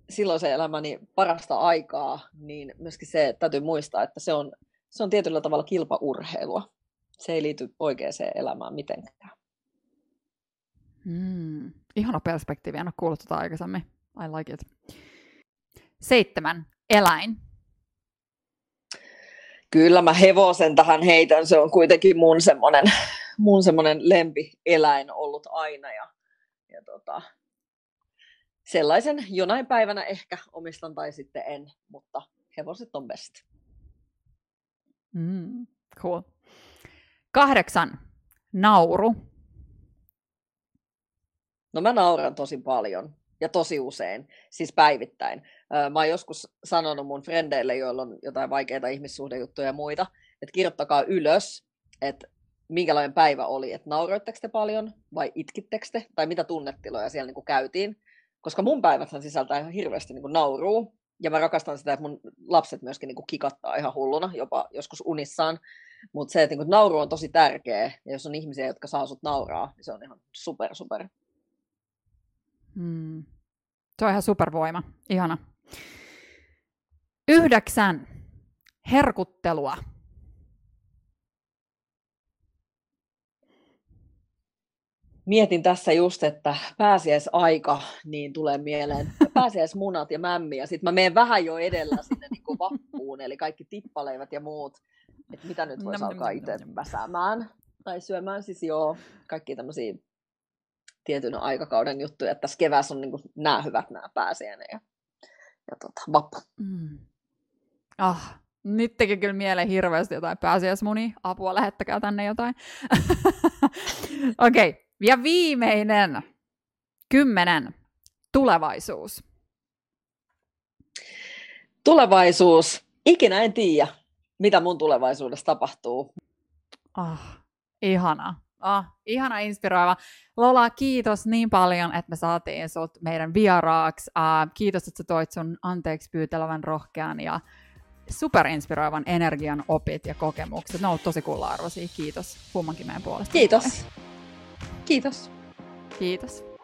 silloin se elämäni parasta aikaa, niin myöskin se, täytyy muistaa, että se on, se on tietyllä tavalla kilpaurheilua. Se ei liity oikeaan elämään mitenkään. Mm, ihana perspektiivi, en ole kuullut tuota aikaisemmin. I like it. Seitsemän. Eläin. Kyllä mä hevosen tähän heitän, se on kuitenkin mun semmoinen mun semmoinen lempieläin ollut aina ja, ja tota, sellaisen jonain päivänä ehkä omistan tai sitten en, mutta hevoset on best. Mm, cool. Kahdeksan. Nauru. No mä nauran tosi paljon ja tosi usein, siis päivittäin. Mä oon joskus sanonut mun frendeille, joilla on jotain vaikeita ihmissuhdejuttuja ja muita, että kirjoittakaa ylös, että minkälainen päivä oli, että nauroitteko te paljon vai itkittekö te, tai mitä tunnetiloja siellä niin kuin käytiin. Koska mun päiväthän sisältää ihan hirveästi niin kuin nauruu, ja mä rakastan sitä, että mun lapset myöskin niin kuin kikattaa ihan hulluna, jopa joskus unissaan. Mutta se, että niin kuin nauru on tosi tärkeä, ja jos on ihmisiä, jotka saa sut nauraa, niin se on ihan super, super. Hmm. Se on ihan supervoima. Ihana. Yhdeksän. Herkuttelua. mietin tässä just, että pääsiäisaika, niin tulee mieleen pääsiäismunat ja mämmi, ja sitten mä menen vähän jo edellä sinne niin kuin vappuun, eli kaikki tippaleivät ja muut. että mitä nyt voisi Nam, alkaa nam, itse nam. väsäämään tai syömään. Siis joo, kaikki tämmöisiä tietyn aikakauden juttuja, että tässä keväässä on niin nämä hyvät, nämä pääsiäinen ja, ja tota, vappu. Mm. Ah, nyt teki kyllä mieleen hirveästi jotain pääsiäismuni. Apua, lähettäkää tänne jotain. Okei, okay. ja viimeinen. Kymmenen. Tulevaisuus. Tulevaisuus. Ikinä en tiedä, mitä mun tulevaisuudessa tapahtuu. Ah, ihana. Ah, ihana inspiroiva. Lola, kiitos niin paljon, että me saatiin sut meidän vieraaksi. Uh, kiitos, että sä toit sun anteeksi pyytelevän rohkean ja superinspiroivan energian opit ja kokemukset. Ne on ollut tosi kulla-arvoisia. Kiitos kummankin meidän puolesta. Kiitos. Kiitos. Kiitos.